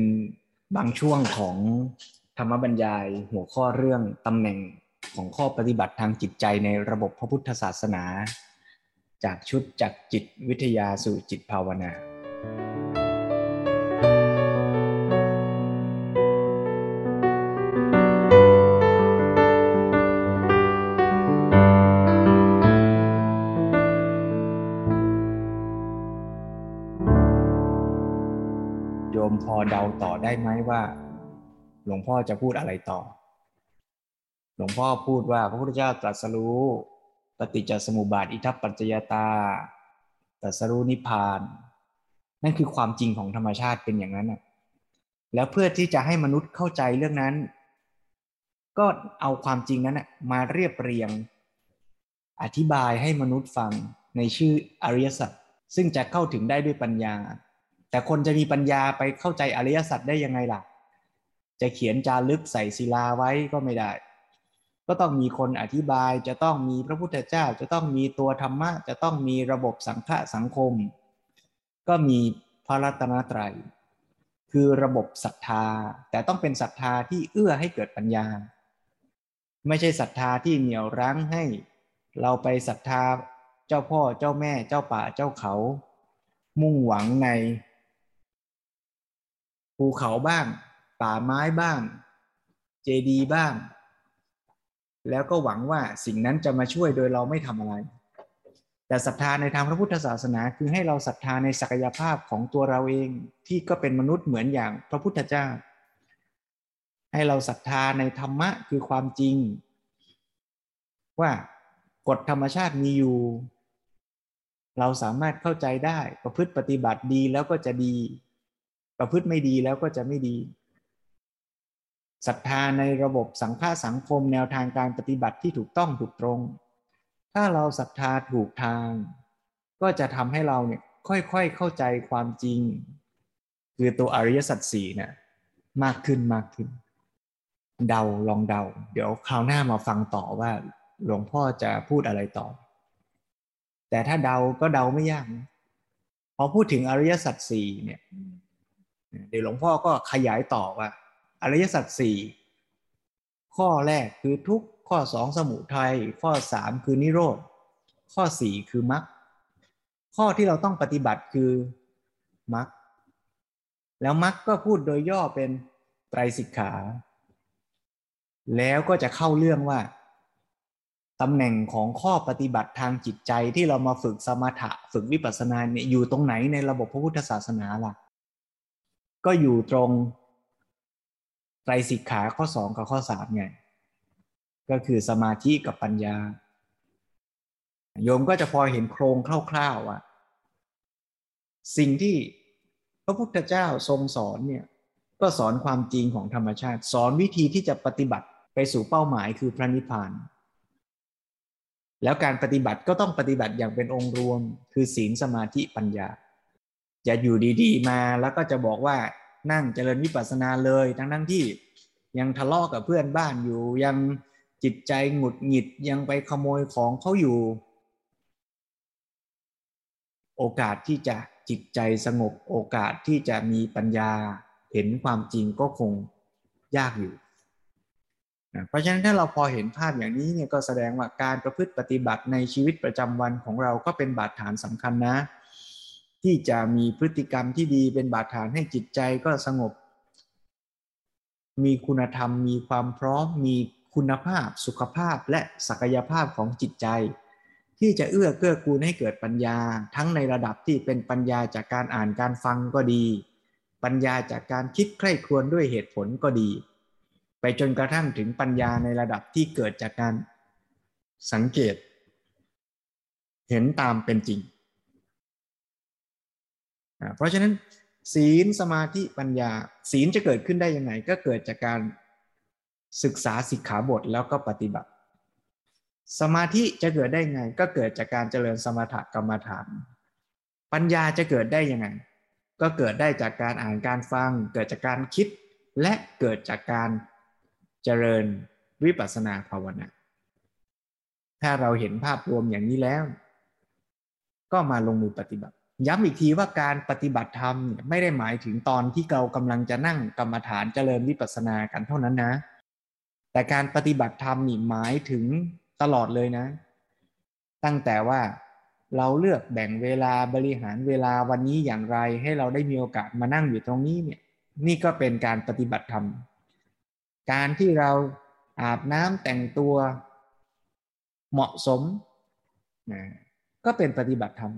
บางช่วงของธรรมบรรยายหัวข้อเรื่องตำแหน่งของข้อปฏิบัติทางจิตใจในระบบพระพุทธศาสนา จากชุดจากจิตวิทยาสู่จิตภาวนา เดาต่อได้ไหมว่า หลวงพ่อจะพูดอะไรต่อ หลวงพ่อพูดว่าพระพุทธเจ้าตรัสรู้ ปฏิจจสมุปบาทอิทัปปัจจยตาตรัสรู้นิพพาน นั่นคือความจริงของธรรมชาติเป็นอย่างนั้นนะแล้วเพื่อที่จะให้มนุษย์เข้าใจเรื่องนั้น ก็เอาความจริงนั้นมาเรียบเรียง อธิบายให้มนุษย์ฟังในชื่ออริยสัจซึ่งจะเข้าถึงได้ด้วยปัญญา แต่คนจะมีปัญญาไปเข้าใจอริยสัจได้ยังไงล่ะ จะเขียนจารึกใส่ศิลาไว้ก็ไม่ได้ ก็ต้องมีคนอธิบาย จะต้องมีพระพุทธเจ้า จะต้องมีตัวธรรมะ จะต้องมีระบบสังฆะสังคม ก็มีพระรัตนตรัย คือระบบศรัทธา แต่ต้องเป็นศรัทธาที่เอื้อให้เกิดปัญญา ไม่ใช่ศรัทธาที่เหนี่ยวรั้งให้ เราไปศรัทธาเจ้าพ่อเจ้าแม่เจ้าป่าเจ้าเขา มุ่งหวังใน ภูเขาบ้าง ป่าไม้บ้าง เจดีบ้าง แล้วก็หวังว่าสิ่งนั้นจะมาช่วยโดยเราไม่ทำอะไร แต่ศรัทธาในทางพระพุทธศาสนาคือให้เราศรัทธาในศักยภาพของตัวเราเองที่ก็เป็นมนุษย์เหมือนอย่างพระพุทธเจ้า ให้เราศรัทธาในธรรมะคือความจริง ว่ากฎธรรมชาติมีอยู่ เราสามารถเข้าใจได้ประพฤติปฏิบัติดีแล้วก็จะดี ประพฤติไม่ดีแล้วก็จะไม่ดีศรัทธาในระบบสังฆาสังคมแนวทางการปฏิบัติที่ถูกต้องถูกตรง ถ้าเราศรัทธาถูกทาง ก็จะทำให้เราเนี่ยค่อยๆเข้าใจความจริง คือตัวอริยสัจสี่เนี่ยมากขึ้นมากขึ้น เดาลองเดา เดี๋ยวคราวหน้ามาฟังต่อว่าหลวงพ่อจะพูดอะไรต่อ แต่ถ้าเดาก็เดาไม่ยากพอพูดถึงอริยสัจสี่เนี่ย เดี๋ยวหลวงพ่อก็ขยายต่อว่า อริยสัจสี่ข้อแรกคือทุกข้อสองสมุทัยข้อสามคือนิโรธ ข้อสี่คือมรรคข้อที่เราต้องปฏิบัติคือมรรคแล้วมรรคก็พูดโดยย่อเป็นไตรสิกขา แล้วก็จะเข้าเรื่องว่าตำแหน่งของข้อปฏิบัติทางจิตใจที่เรามาฝึกสมถะฝึกวิปัสสนาเนี่ยอยู่ตรงไหนในระบบพระพุทธศาสนาล่ะ ก็อยู่ตรงไตรสิกขาข้อสองกับข้อสามไง ก็คือสมาธิกับปัญญา โยมก็จะพอเห็นโครงคร่าวๆว่าสิ่งที่พระพุทธเจ้าทรงสอนเนี่ย ก็สอนความจริงของธรรมชาติ สอนวิธีที่จะปฏิบัติไปสู่เป้าหมายคือพระนิพพาน แล้วการปฏิบัติก็ต้องปฏิบัติอย่างเป็นองค์รวม คือศีลสมาธิปัญญา อย่าอยู่ดีๆมาแล้วก็จะบอกว่านั่งเจริญวิปัสสนาเลย ทั้งทั้งที่ยังทะเลาะกับเพื่อนบ้านอยู่ ยังจิตใจหงุดหงิดยังไปขโมยของเขาอยู่ โอกาสที่จะจิตใจสงบ โอกาสที่จะมีปัญญาเห็นความจริงก็คงยากอยู่นะเพราะฉะนั้นถ้าเราพอเห็นภาพอย่างนี้เนี่ยก็แสดงว่าการประพฤติปฏิบัติในชีวิตประจำวันของเราก็เป็นบาดฐานสำคัญนะ ที่จะมีพฤติกรรมที่ดีเป็นบาดฐานให้จิตใจก็สงบ มีคุณธรรมมีความพร้อมมีคุณภาพสุขภาพและศักยภาพของจิตใจ ที่จะเอื้อเกื้อกูลให้เกิดปัญญา ทั้งในระดับที่เป็นปัญญาจากการอ่านการฟังก็ดี ปัญญาจากการคิดใคร่ครวญด้วยเหตุผลก็ดี ไปจนกระทั่งถึงปัญญาในระดับที่เกิดจากการสังเกต เห็นตามเป็นจริง เพราะฉะนั้นศีลสมาธิปัญญา ศีลจะเกิดขึ้นได้ยังไง ก็เกิดจากการศึกษาสิกขาบทแล้วก็ปฏิบัติ สมาธิจะเกิดได้ไง ก็เกิดจากการเจริญสมถกรรมฐาน ปัญญาจะเกิดได้ยังไง ก็เกิดได้จากการอ่านการฟัง เกิดจากการคิด และเกิดจากการเจริญวิปัสสนาภาวนาถ้าเราเห็นภาพรวมอย่างนี้แล้ว ก็มาลงมือปฏิบัติ ย้ำอีกทีว่าการปฏิบัติธรรมไม่ได้หมายถึงตอนที่เรากำลังจะนั่งกรรมฐานเจริญวิปัสสนากันเท่านั้นนะ แต่การปฏิบัติธรรมนี่หมายถึงตลอดเลยนะ ตั้งแต่ว่าเราเลือกแบ่งเวลาบริหารเวลาวันนี้อย่างไรให้เราได้มีโอกาสมานั่งอยู่ตรงนี้เนี่ยนี่ก็เป็นการปฏิบัติธรรม การที่เราอาบน้ำแต่งตัวเหมาะสมนะก็เป็นปฏิบัติธรรม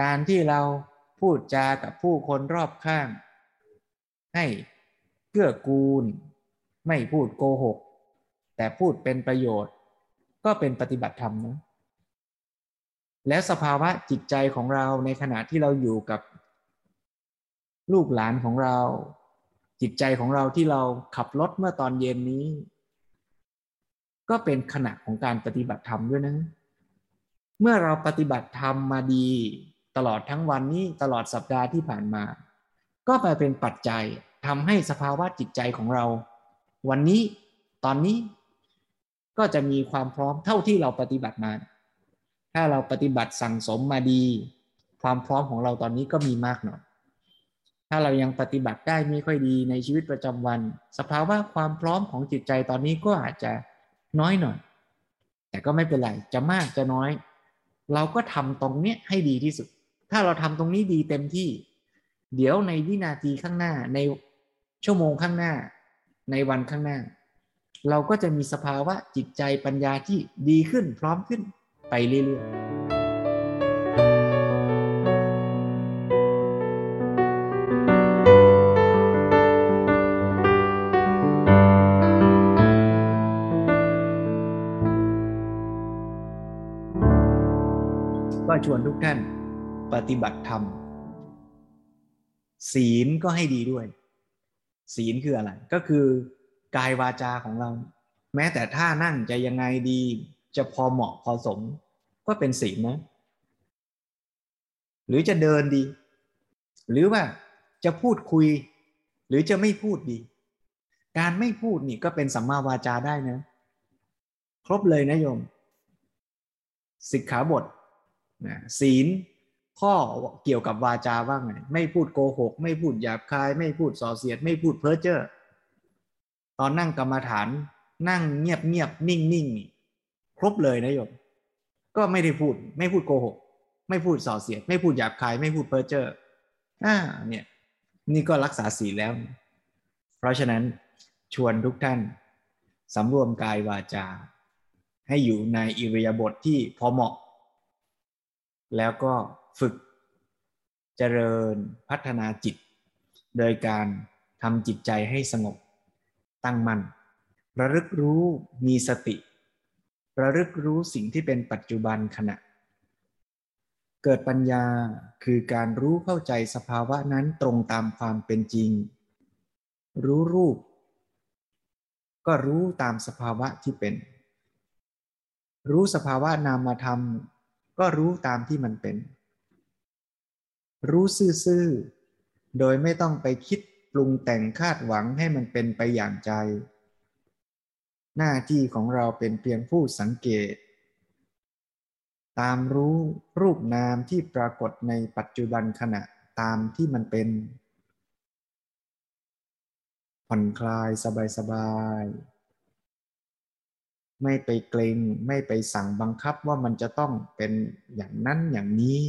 การที่เราพูดจากับผู้คนรอบข้าง ให้เกื้อกูล ไม่พูดโกหก แต่พูดเป็นประโยชน์ ก็เป็นปฏิบัติธรรมนะแล้วสภาวะจิตใจของเราในขณะที่เราอยู่กับ ลูกหลานของเรา จิตใจของเราที่เราขับรถเมื่อตอนเย็นนี้ ก็เป็นขณะของการปฏิบัติธรรมด้วยนะ เมื่อเราปฏิบัติธรรมมาดี ตลอดทั้งวันนี้ตลอดสัปดาห์ที่ผ่านมา ก็ไปเป็นปัจจัยทำให้สภาวะจิตใจของเรา วันนี้ตอนนี้ก็จะมีความพร้อมเท่าที่เราปฏิบัติมา ถ้าเราปฏิบัติสั่งสมมาดี ความพร้อมของเราตอนนี้ก็มีมากหน่อย ถ้าเรายังปฏิบัติได้ไม่ค่อยดีในชีวิตประจำวัน สภาวะความพร้อมของจิตใจตอนนี้ก็อาจจะน้อยหน่อย แต่ก็ไม่เป็นไร จะมากจะน้อย เราก็ทำตรงเนี้ยให้ดีที่สุด ถ้าเราทำตรงนี้ดีเต็มที่ เดี๋ยวในวินาทีข้างหน้าในชั่วโมงข้างหน้า ในวันข้างหน้า เราก็จะมีสภาวะจิตใจปัญญาที่ดีขึ้นพร้อมขึ้นไปเรื่อยๆก็ชวนทุกท่าน ปฏิบัติธรรม ศีลก็ให้ดีด้วย ศีลคืออะไร ก็คือกายวาจาของเรา แม้แต่ท่านั่งจะยังไงดี จะพอเหมาะพอสม ก็เป็นศีลนะ หรือจะเดินดี หรือว่าจะพูดคุย หรือจะไม่พูดดี การไม่พูดนี่ก็เป็นสัมมาวาจาได้นะ ครบเลยนะโยมสิกขาบทนะศีล ข้อเกี่ยวกับวาจาว่าไงไม่พูดโกหก ไม่พูดหยาบคาย ไม่พูดส่อเสียด ไม่พูดเพ้อเจ้อตอนนั่งกรรมฐาน นั่งเงียบเงียบนิ่งนิ่งครบเลยนะโยมก็ไม่ได้พูด ไม่พูดโกหก ไม่พูดส่อเสียด ไม่พูดหยาบคาย ไม่พูดเพ้อเจ้ออ่าเนี่ย นี่ก็รักษาศีลแล้ว เพราะฉะนั้นชวนทุกท่านสำรวมกายวาจา ให้อยู่ในอิริยาบถทที่พอเหมาะ แล้วก็ ฝึกเจริญพัฒนาจิต โดยการทำจิตใจให้สงบ ตั้งมัน่นระลึกรู้มีสติ ระลึกรู้สิ่งที่เป็นปัจจุบันขณะ เกิดปัญญาคือการรู้เข้าใจสภาวะนั้นตรงตามความเป็นจริง รู้รูป ก็รู้ตามสภาวะที่เป็น รู้สภาวะนามธรรมก็รู้ตามที่มันเป็น รู้ซื่อๆ โดยไม่ต้องไปคิดปรุงแต่งคาดหวังให้มันเป็นไปอย่างใจ หน้าที่ของเราเป็นเพียงผู้สังเกต ตามรู้รูปนามที่ปรากฏในปัจจุบันขณะตามที่มันเป็น ผ่อนคลายสบายๆ ไม่ไปเกรงไม่ไปสั่งบังคับว่ามันจะต้องเป็นอย่างนั้นอย่างนี้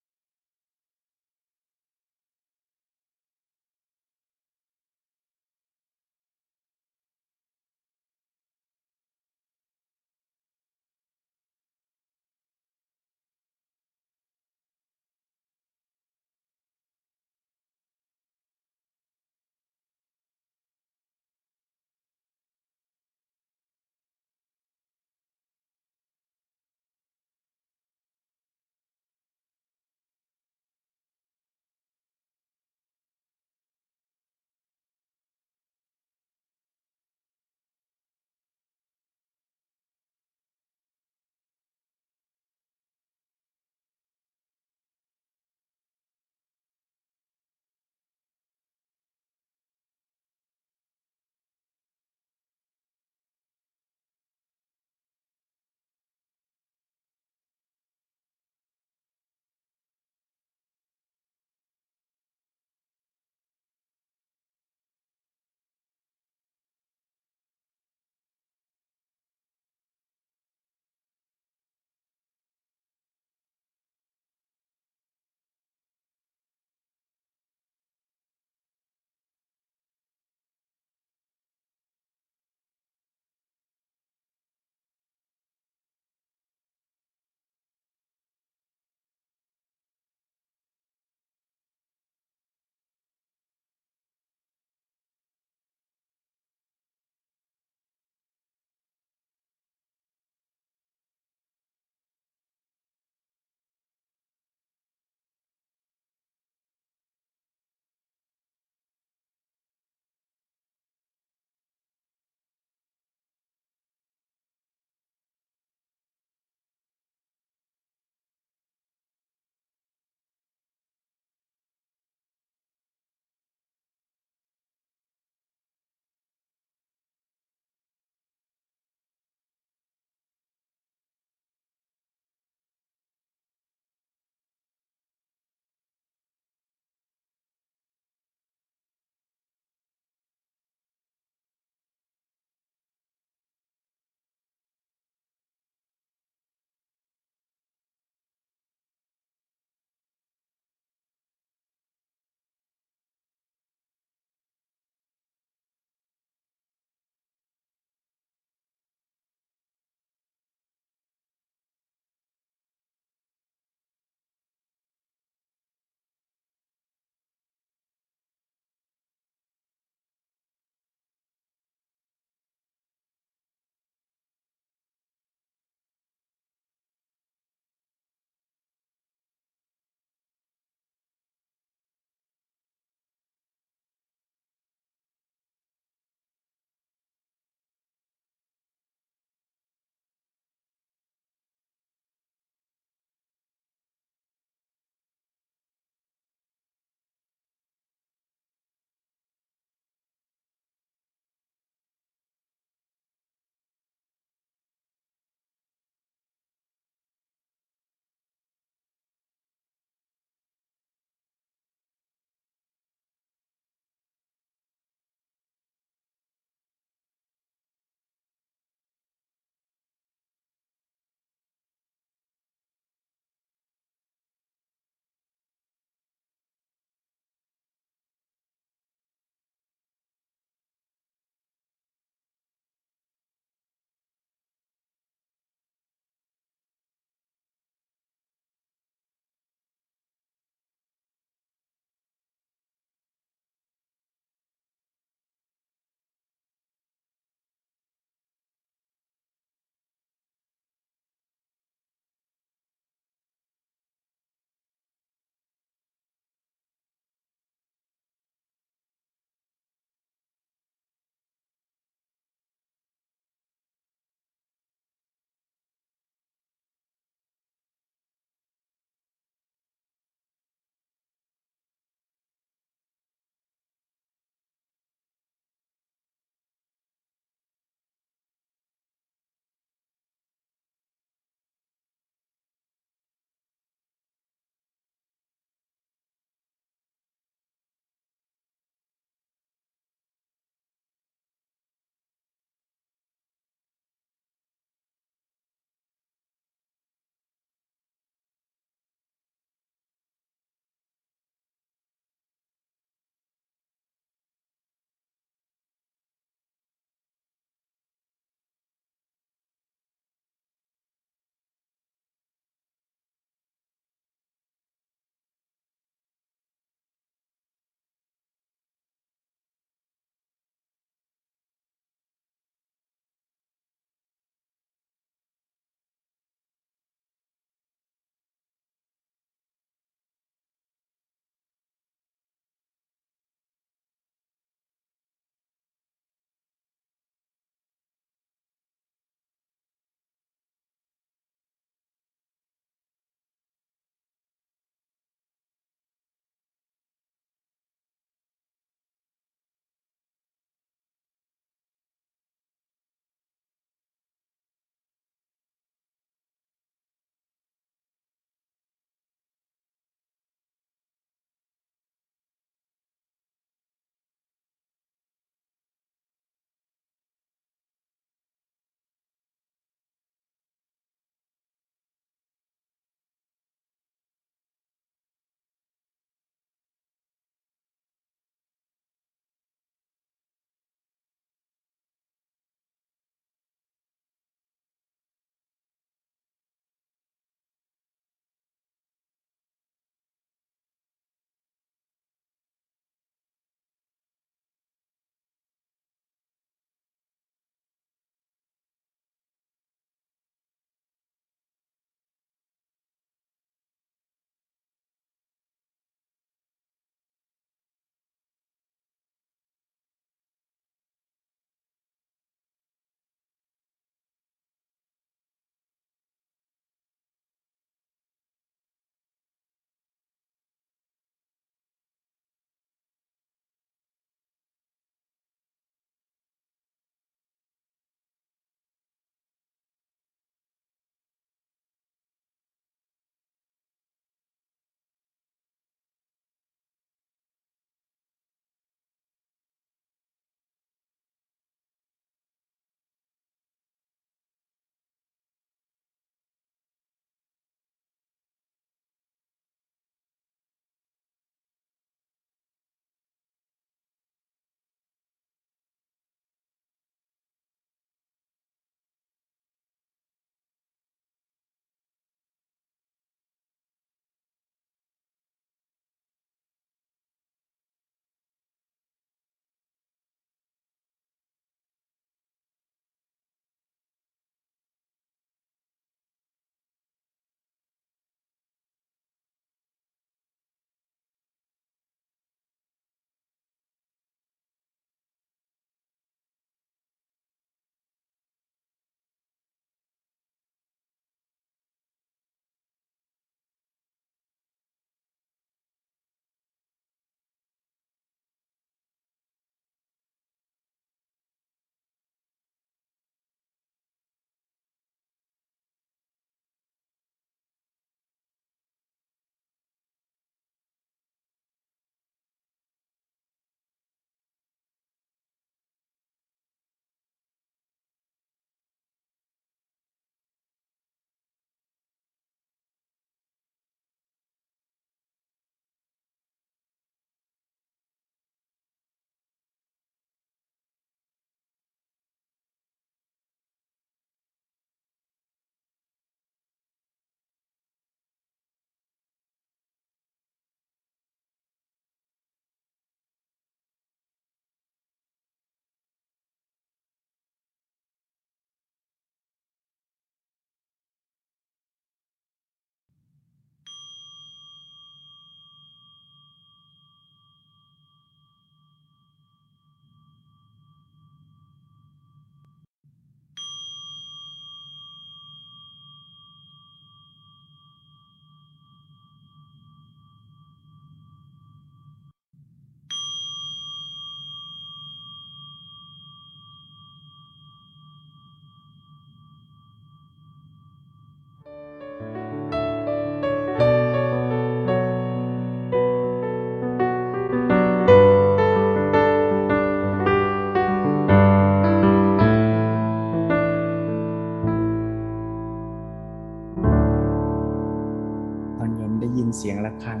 ได้ยินเสียงะระฆัง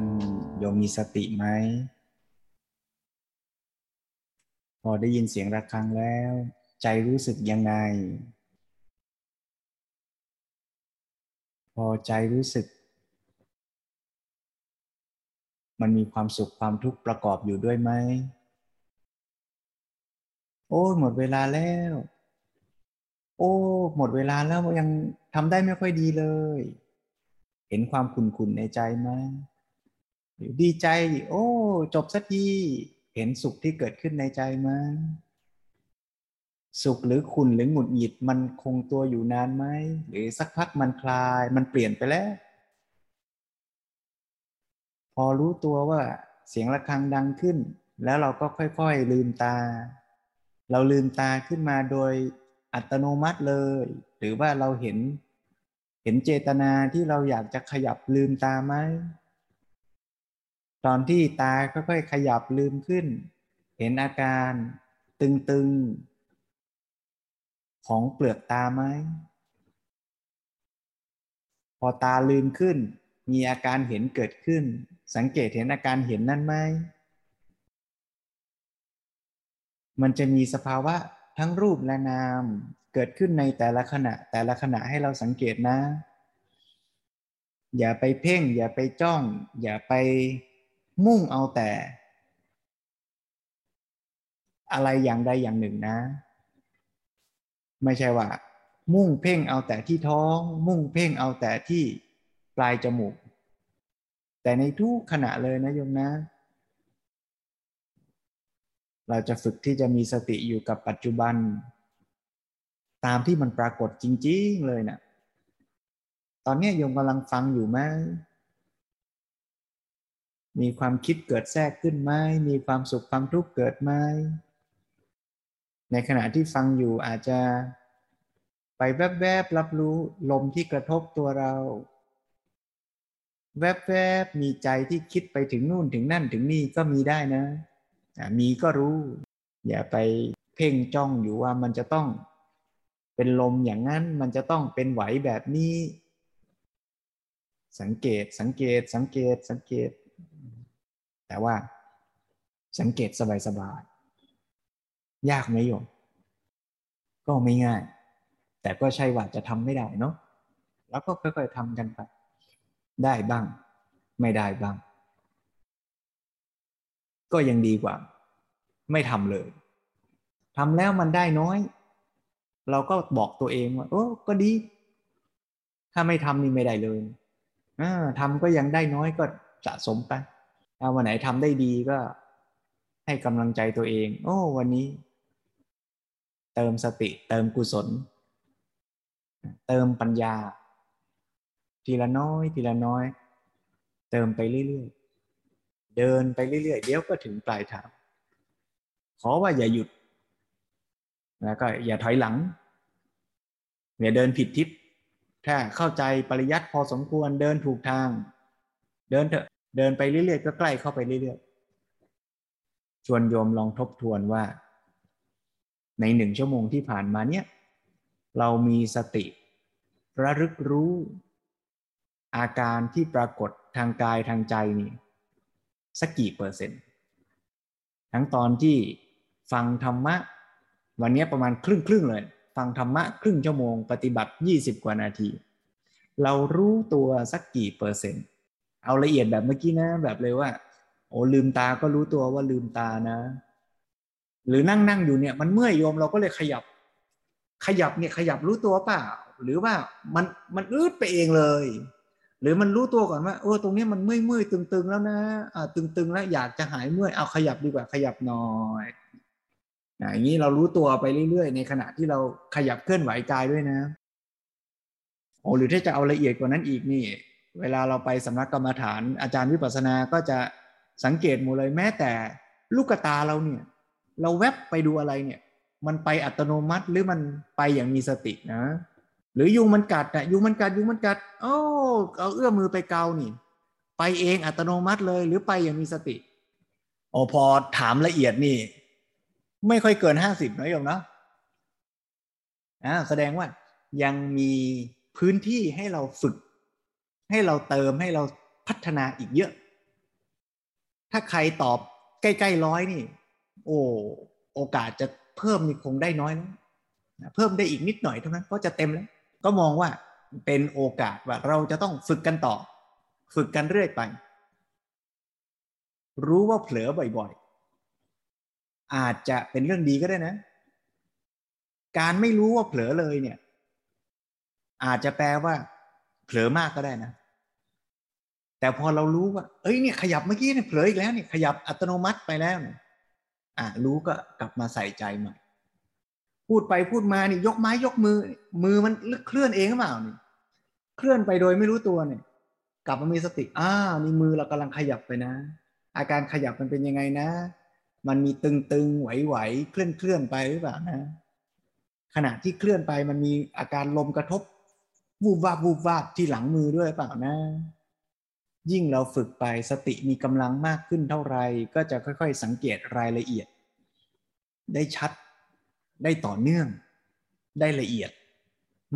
โยมมีสติไหม พอได้ยินเสียงะระฆังแล้ว ใจรู้สึกยังไง พอใจรู้สึก มันมีความสุขความทุกข์ประกอบอยู่ด้วยไหม โอ้หมดเวลาแล้ว โอ้ หมดเวลาแล้วยังทำได้ไม่ค่อยดีเลย เห็นความขุ่นๆในใจไหมดีใจ โอ้ จบสักทีเห็นสุขที่เกิดขึ้นในใจไหมสุขหรือขุ่นหรือหงุดหงิดมันคงตัวอยู่นานไหมหรือสักพักมันคลาย มันเปลี่ยนไปแล้ว พอรู้ตัวว่าเสียงะระฆังดังขึ้น แล้วเราก็ค่อยๆลืมตา เราลืมตาขึ้นมาโดยอัตโนมัติเลย หรือว่าเราเห็น เห็นเจตนาที่เราอยากจะขยับลืมตาไหมตอนที่ตาค่อยๆขยับลืมขึ้น เห็นอาการตึงๆ ของเปลือกตาไหมพอตาลืมขึ้น มีอาการเห็นเกิดขึ้น สังเกตเห็นอาการเห็นนั่นไหมมันจะมีสภาวะทั้งรูปและนาม เกิดขึ้นในแต่ละขณะ แต่ละขณะให้เราสังเกตนะ อย่าไปเพ่ง อย่าไปจ้อง อย่าไปมุ่งเอาแต่ อะไรอย่างใดอย่างหนึ่งนะ ไม่ใช่ว่า มุ่งเพ่งเอาแต่ที่ท้อง มุ่งเพ่งเอาแต่ที่ปลายจมูก แต่ในทุกขณะเลยนะโยมนะ เราจะฝึกที่จะมีสติอยู่กับปัจจุบัน ตามที่มันปรากฏจริง ๆ เลยนะ่ะตอนนี้โยมกำลังฟังอยู่ไหมมีความคิดเกิดแทรกขึ้นไหมมีความสุขความทุกข์เกิดไหมในขณะที่ฟังอยู่อาจจะไปแวบๆรับรู้ลมที่กระทบตัวเรา แวบๆมีใจที่คิดไปถึงนู่นถึงนั่นถึงนี่ก็มีได้นะ มีก็รู้ อย่าไปเพ่งจ้องอยู่ว่ามันจะต้อง เป็นลมอย่างนั้นมันจะต้องเป็นไหวแบบนี้ สังเกตสังเกตสังเกตสังเกต แต่ว่า สังเกตสบายๆยากไหมโยมก็ไม่ง่าย แต่ก็ใช่ว่าจะทำไม่ได้เนาะแล้วก็ค่อยๆทำกันไปได้บ้าง ไม่ได้บ้าง ก็ยังดีกว่า ไม่ทำเลยทำแล้วมันได้น้อย เราก็บอกตัวเองว่าโอ้ก็ดี ถ้าไม่ทำนี่ไม่ได้เลยอทำก็ยังได้น้อยก็สะสมไปถ้าวันไหนทำได้ดีก็ ให้กำลังใจตัวเอง โอ้วันนี้ เติมสติ เติมกุศล เติมปัญญา ทีละน้อย ทีละน้อย เติมไปเรื่อยๆเดินไปเรื่อยๆเดี๋ยวก็ถึงปลายทางขอว่าอย่าหยุด แล้วก็อย่าถอยหลังอย่าเดินผิดทิศถ้าเข้าใจปริยัติพอสมควรเดินถูกทาง เดินเถอะเดินไปเรื่อยๆก็ใกล้เข้าไปเรื่อยๆชวนโยมลองทบทวนว่า ในหนึ่งชั่วโมงที่ผ่านมาเนี่ย เรามีสติระลึกรู้ อาการที่ปรากฏทางกายทางใจนี่สักกี่เปอร์เซ็นต์ ทั้งตอนที่ฟังธรรมะ วันนี้ประมาณครึ่งครึ่งเลย ฟังธรรมะครึ่งชั่วโมง ปฏิบัติ 20 กว่านาที เรารู้ตัวสักกี่เปอร์เซ็นต์ เอาละเอียดแบบเมื่อกี้นะ แบบเลยว่า โอ้ลืมตาก็รู้ตัวว่าลืมตานะ หรือนั่งนั่งอยู่เนี่ยมันเมื่อยโยมเราก็เลยขยับ ขยับเนี่ยขยับรู้ตัวเปล่า หรือว่ามันมันอืดไปเองเลย หรือมันรู้ตัวก่อนว่าเออตรงนี้มันเมื่อยเมื่อยตึงๆแล้วนะอ่าตึงๆแล้วอยากจะหายเมื่อยเอาขยับดีกว่าขยับหน่อย อย่างนี้เรารู้ตัวไปเรื่อยๆ ในขณะที่เราขยับเคลื่อนไหวกายด้วยนะโอ้หรือถ้าจะเอาละเอียดกว่านั้นอีกนี่ เวลาเราไปสำนักกรรมฐาน อาจารย์วิปัสสนาก็จะสังเกตหมดเลยแม้แต่ลูกตาเราเนี่ย เราแวบไปดูอะไรเนี่ย มันไปอัตโนมัติหรือมันไปอย่างมีสตินะ หรือยุงมันกัดนะยุงมันกัดยุงมันกัด โอ้เอาเอื้อมมือไปเกานี่ ไปเองอัตโนมัติเลยหรือไปอย่างมีสติโอ้พอถามละเอียดนี่ ไม่ค่อยเกินห้าสิบนะโยมนาะอ่าแสดงว่ายังมีพื้นที่ให้เราฝึก ให้เราเติมให้เราพัฒนาอีกเยอะ ถ้าใครตอบใกล้ๆร้อยนี่ โอ้โอกาสจะเพิ่มนี่คงได้น้อยแล้วเพิ่มได้อีกนิดหน่อยเท่านั้นก็จะเต็มแล้ว ก็มองว่าเป็นโอกาสว่าเราจะต้องฝึกกันต่อ ฝึกกันเรื่อยไป รู้ว่าเผลอบ่อยๆ อาจจะเป็นเรื่องดีก็ได้นะ การไม่รู้ว่าเผลอเลยเนี่ย อาจจะแปลว่า เผลอมากก็ได้นะ แต่พอเรารู้ว่า เอ้ยเนี่ยขยับเมื่อกี้เนี่ยเผลออีกแล้วเนี่ยขยับอัตโนมัติไปแล้วเนี่ยอะรู้ก็กลับมาใส่ใจใหม่พูดไปพูดมานี่ยกไม้ยกมือ มือมันเคลื่อนเองหรือเปล่านี่เคลื่อนไปโดยไม่รู้ตัวเนี่ย กลับมามีสติอ้าวนี่มือเรากำลังขยับไปนะ อาการขยับมันเป็นยังไงนะ มันมีตึงๆไหวๆเคลื่อนเคลื่อนไปหรือเปล่านะขณะที่เคลื่อนไปมันมีอาการลมกระทบวูบวาบวูบวาบที่หลังมือด้วยเปล่านะ ยิ่งเราฝึกไปสติมีกำลังมากขึ้นเท่าไรก็จะค่อย ๆ สังเกตรายละเอียด ได้ชัด ได้ต่อเนื่อง ได้ละเอียด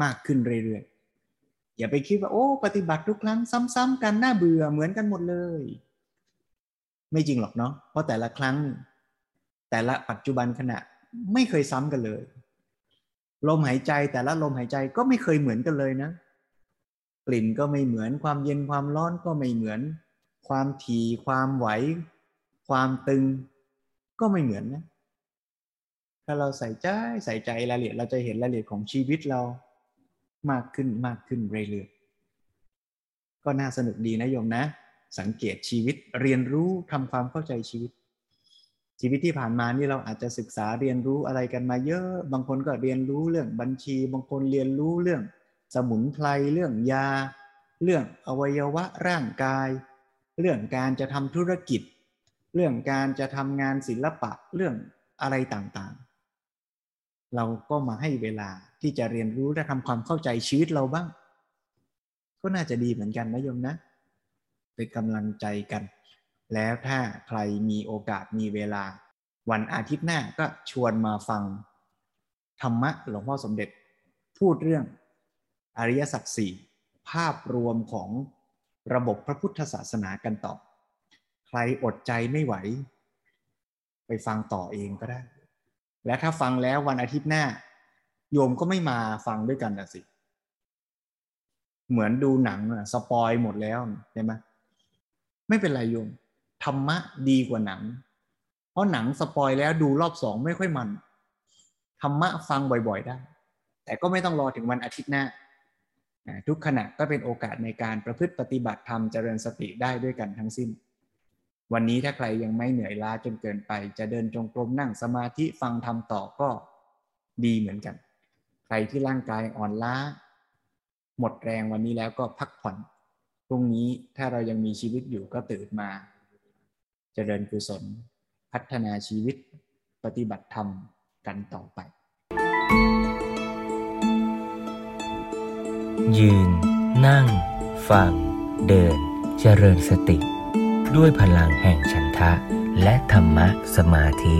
มากขึ้นเรื่อยๆอย่าไปคิดว่าโอ้ ปฏิบัติทุกครั้งซ้ำๆกันน่าเบื่อเหมือนกันหมดเลย ไม่จริงหรอกเนาะเพราะแต่ละครั้ง แต่ละปัจจุบันขณะไม่เคยซ้ำกันเลย ลมหายใจแต่ละลมหายใจก็ไม่เคยเหมือนกันเลยนะ กลิ่นก็ไม่เหมือนความเย็นความร้อนก็ไม่เหมือน ความถี่ความไหว ความตึง ก็ไม่เหมือนนะ ถ้าเราใส่ใจใส่ใจรายละเอียดเราจะเห็นรายละเอียดของชีวิตเรามากขึ้นมากขึ้นเรื่อยๆก็น่าสนุกดีนะโยมนะ สังเกตชีวิตเรียนรู้ทำความเข้าใจชีวิต ชีวิตที่ผ่านมานี่เราอาจจะศึกษาเรียนรู้อะไรกันมาเยอะ บางคนก็เรียนรู้เรื่องบัญชี บางคนเรียนรู้เรื่อง สมุนไพรเรื่องยา เรื่องอวัยวะร่างกาย เรื่องการจะทำธุรกิจ เรื่องการจะทำงานศิลปะเรื่องอะไรต่างๆ เราก็มาให้เวลาที่จะเรียนรู้และทำความเข้าใจชีวิตเราบ้าง ก็น่าจะดีเหมือนกันนะโยมนะเป็นกำลังใจกัน แล้วถ้าใครมีโอกาสมีเวลา วันอาทิตย์หน้าก็ชวนมาฟัง ธรรมะหลวงพ่อสมเด็จ พูดเรื่องอริยสัจสี่ภาพรวมของระบบพระพุทธศาสนากันต่อ ใครอดใจไม่ไหว ไปฟังต่อเองก็ได้ และถ้าฟังแล้ววันอาทิตย์หน้า โยมก็ไม่มาฟังด้วยกันนะสิ เหมือนดูหนังอะสปอยหมดแล้วใช่ไหมไม่เป็นไรโยม ธรรมะดีกว่าหนัง เพราะหนังสปอยแล้วดูรอบสองไม่ค่อยมัน ธรรมะฟังบ่อยๆได้ แต่ก็ไม่ต้องรอถึงวันอาทิตย์หน้า ทุกขณะก็เป็นโอกาสในการประพฤติปฏิบัติธรรมเจริญสติได้ด้วยกันทั้งสิ้น วันนี้ถ้าใครยังไม่เหนื่อยล้าจนเกินไป จะเดินจงกรมนั่งสมาธิฟังธรรมต่อก็ดีเหมือนกัน ใครที่ร่างกายอ่อนล้า หมดแรงวันนี้แล้วก็พักผ่อนพรุ่งนี้ถ้าเรายังมีชีวิตอยู่ก็ตื่นมา เจริญกุศล พัฒนาชีวิต ปฏิบัติธรรมกันต่อไป ยืน นั่ง ฟัง เดิน เจริญสติ ด้วยพลังแห่งฉันทะ และธรรมะสมาธิ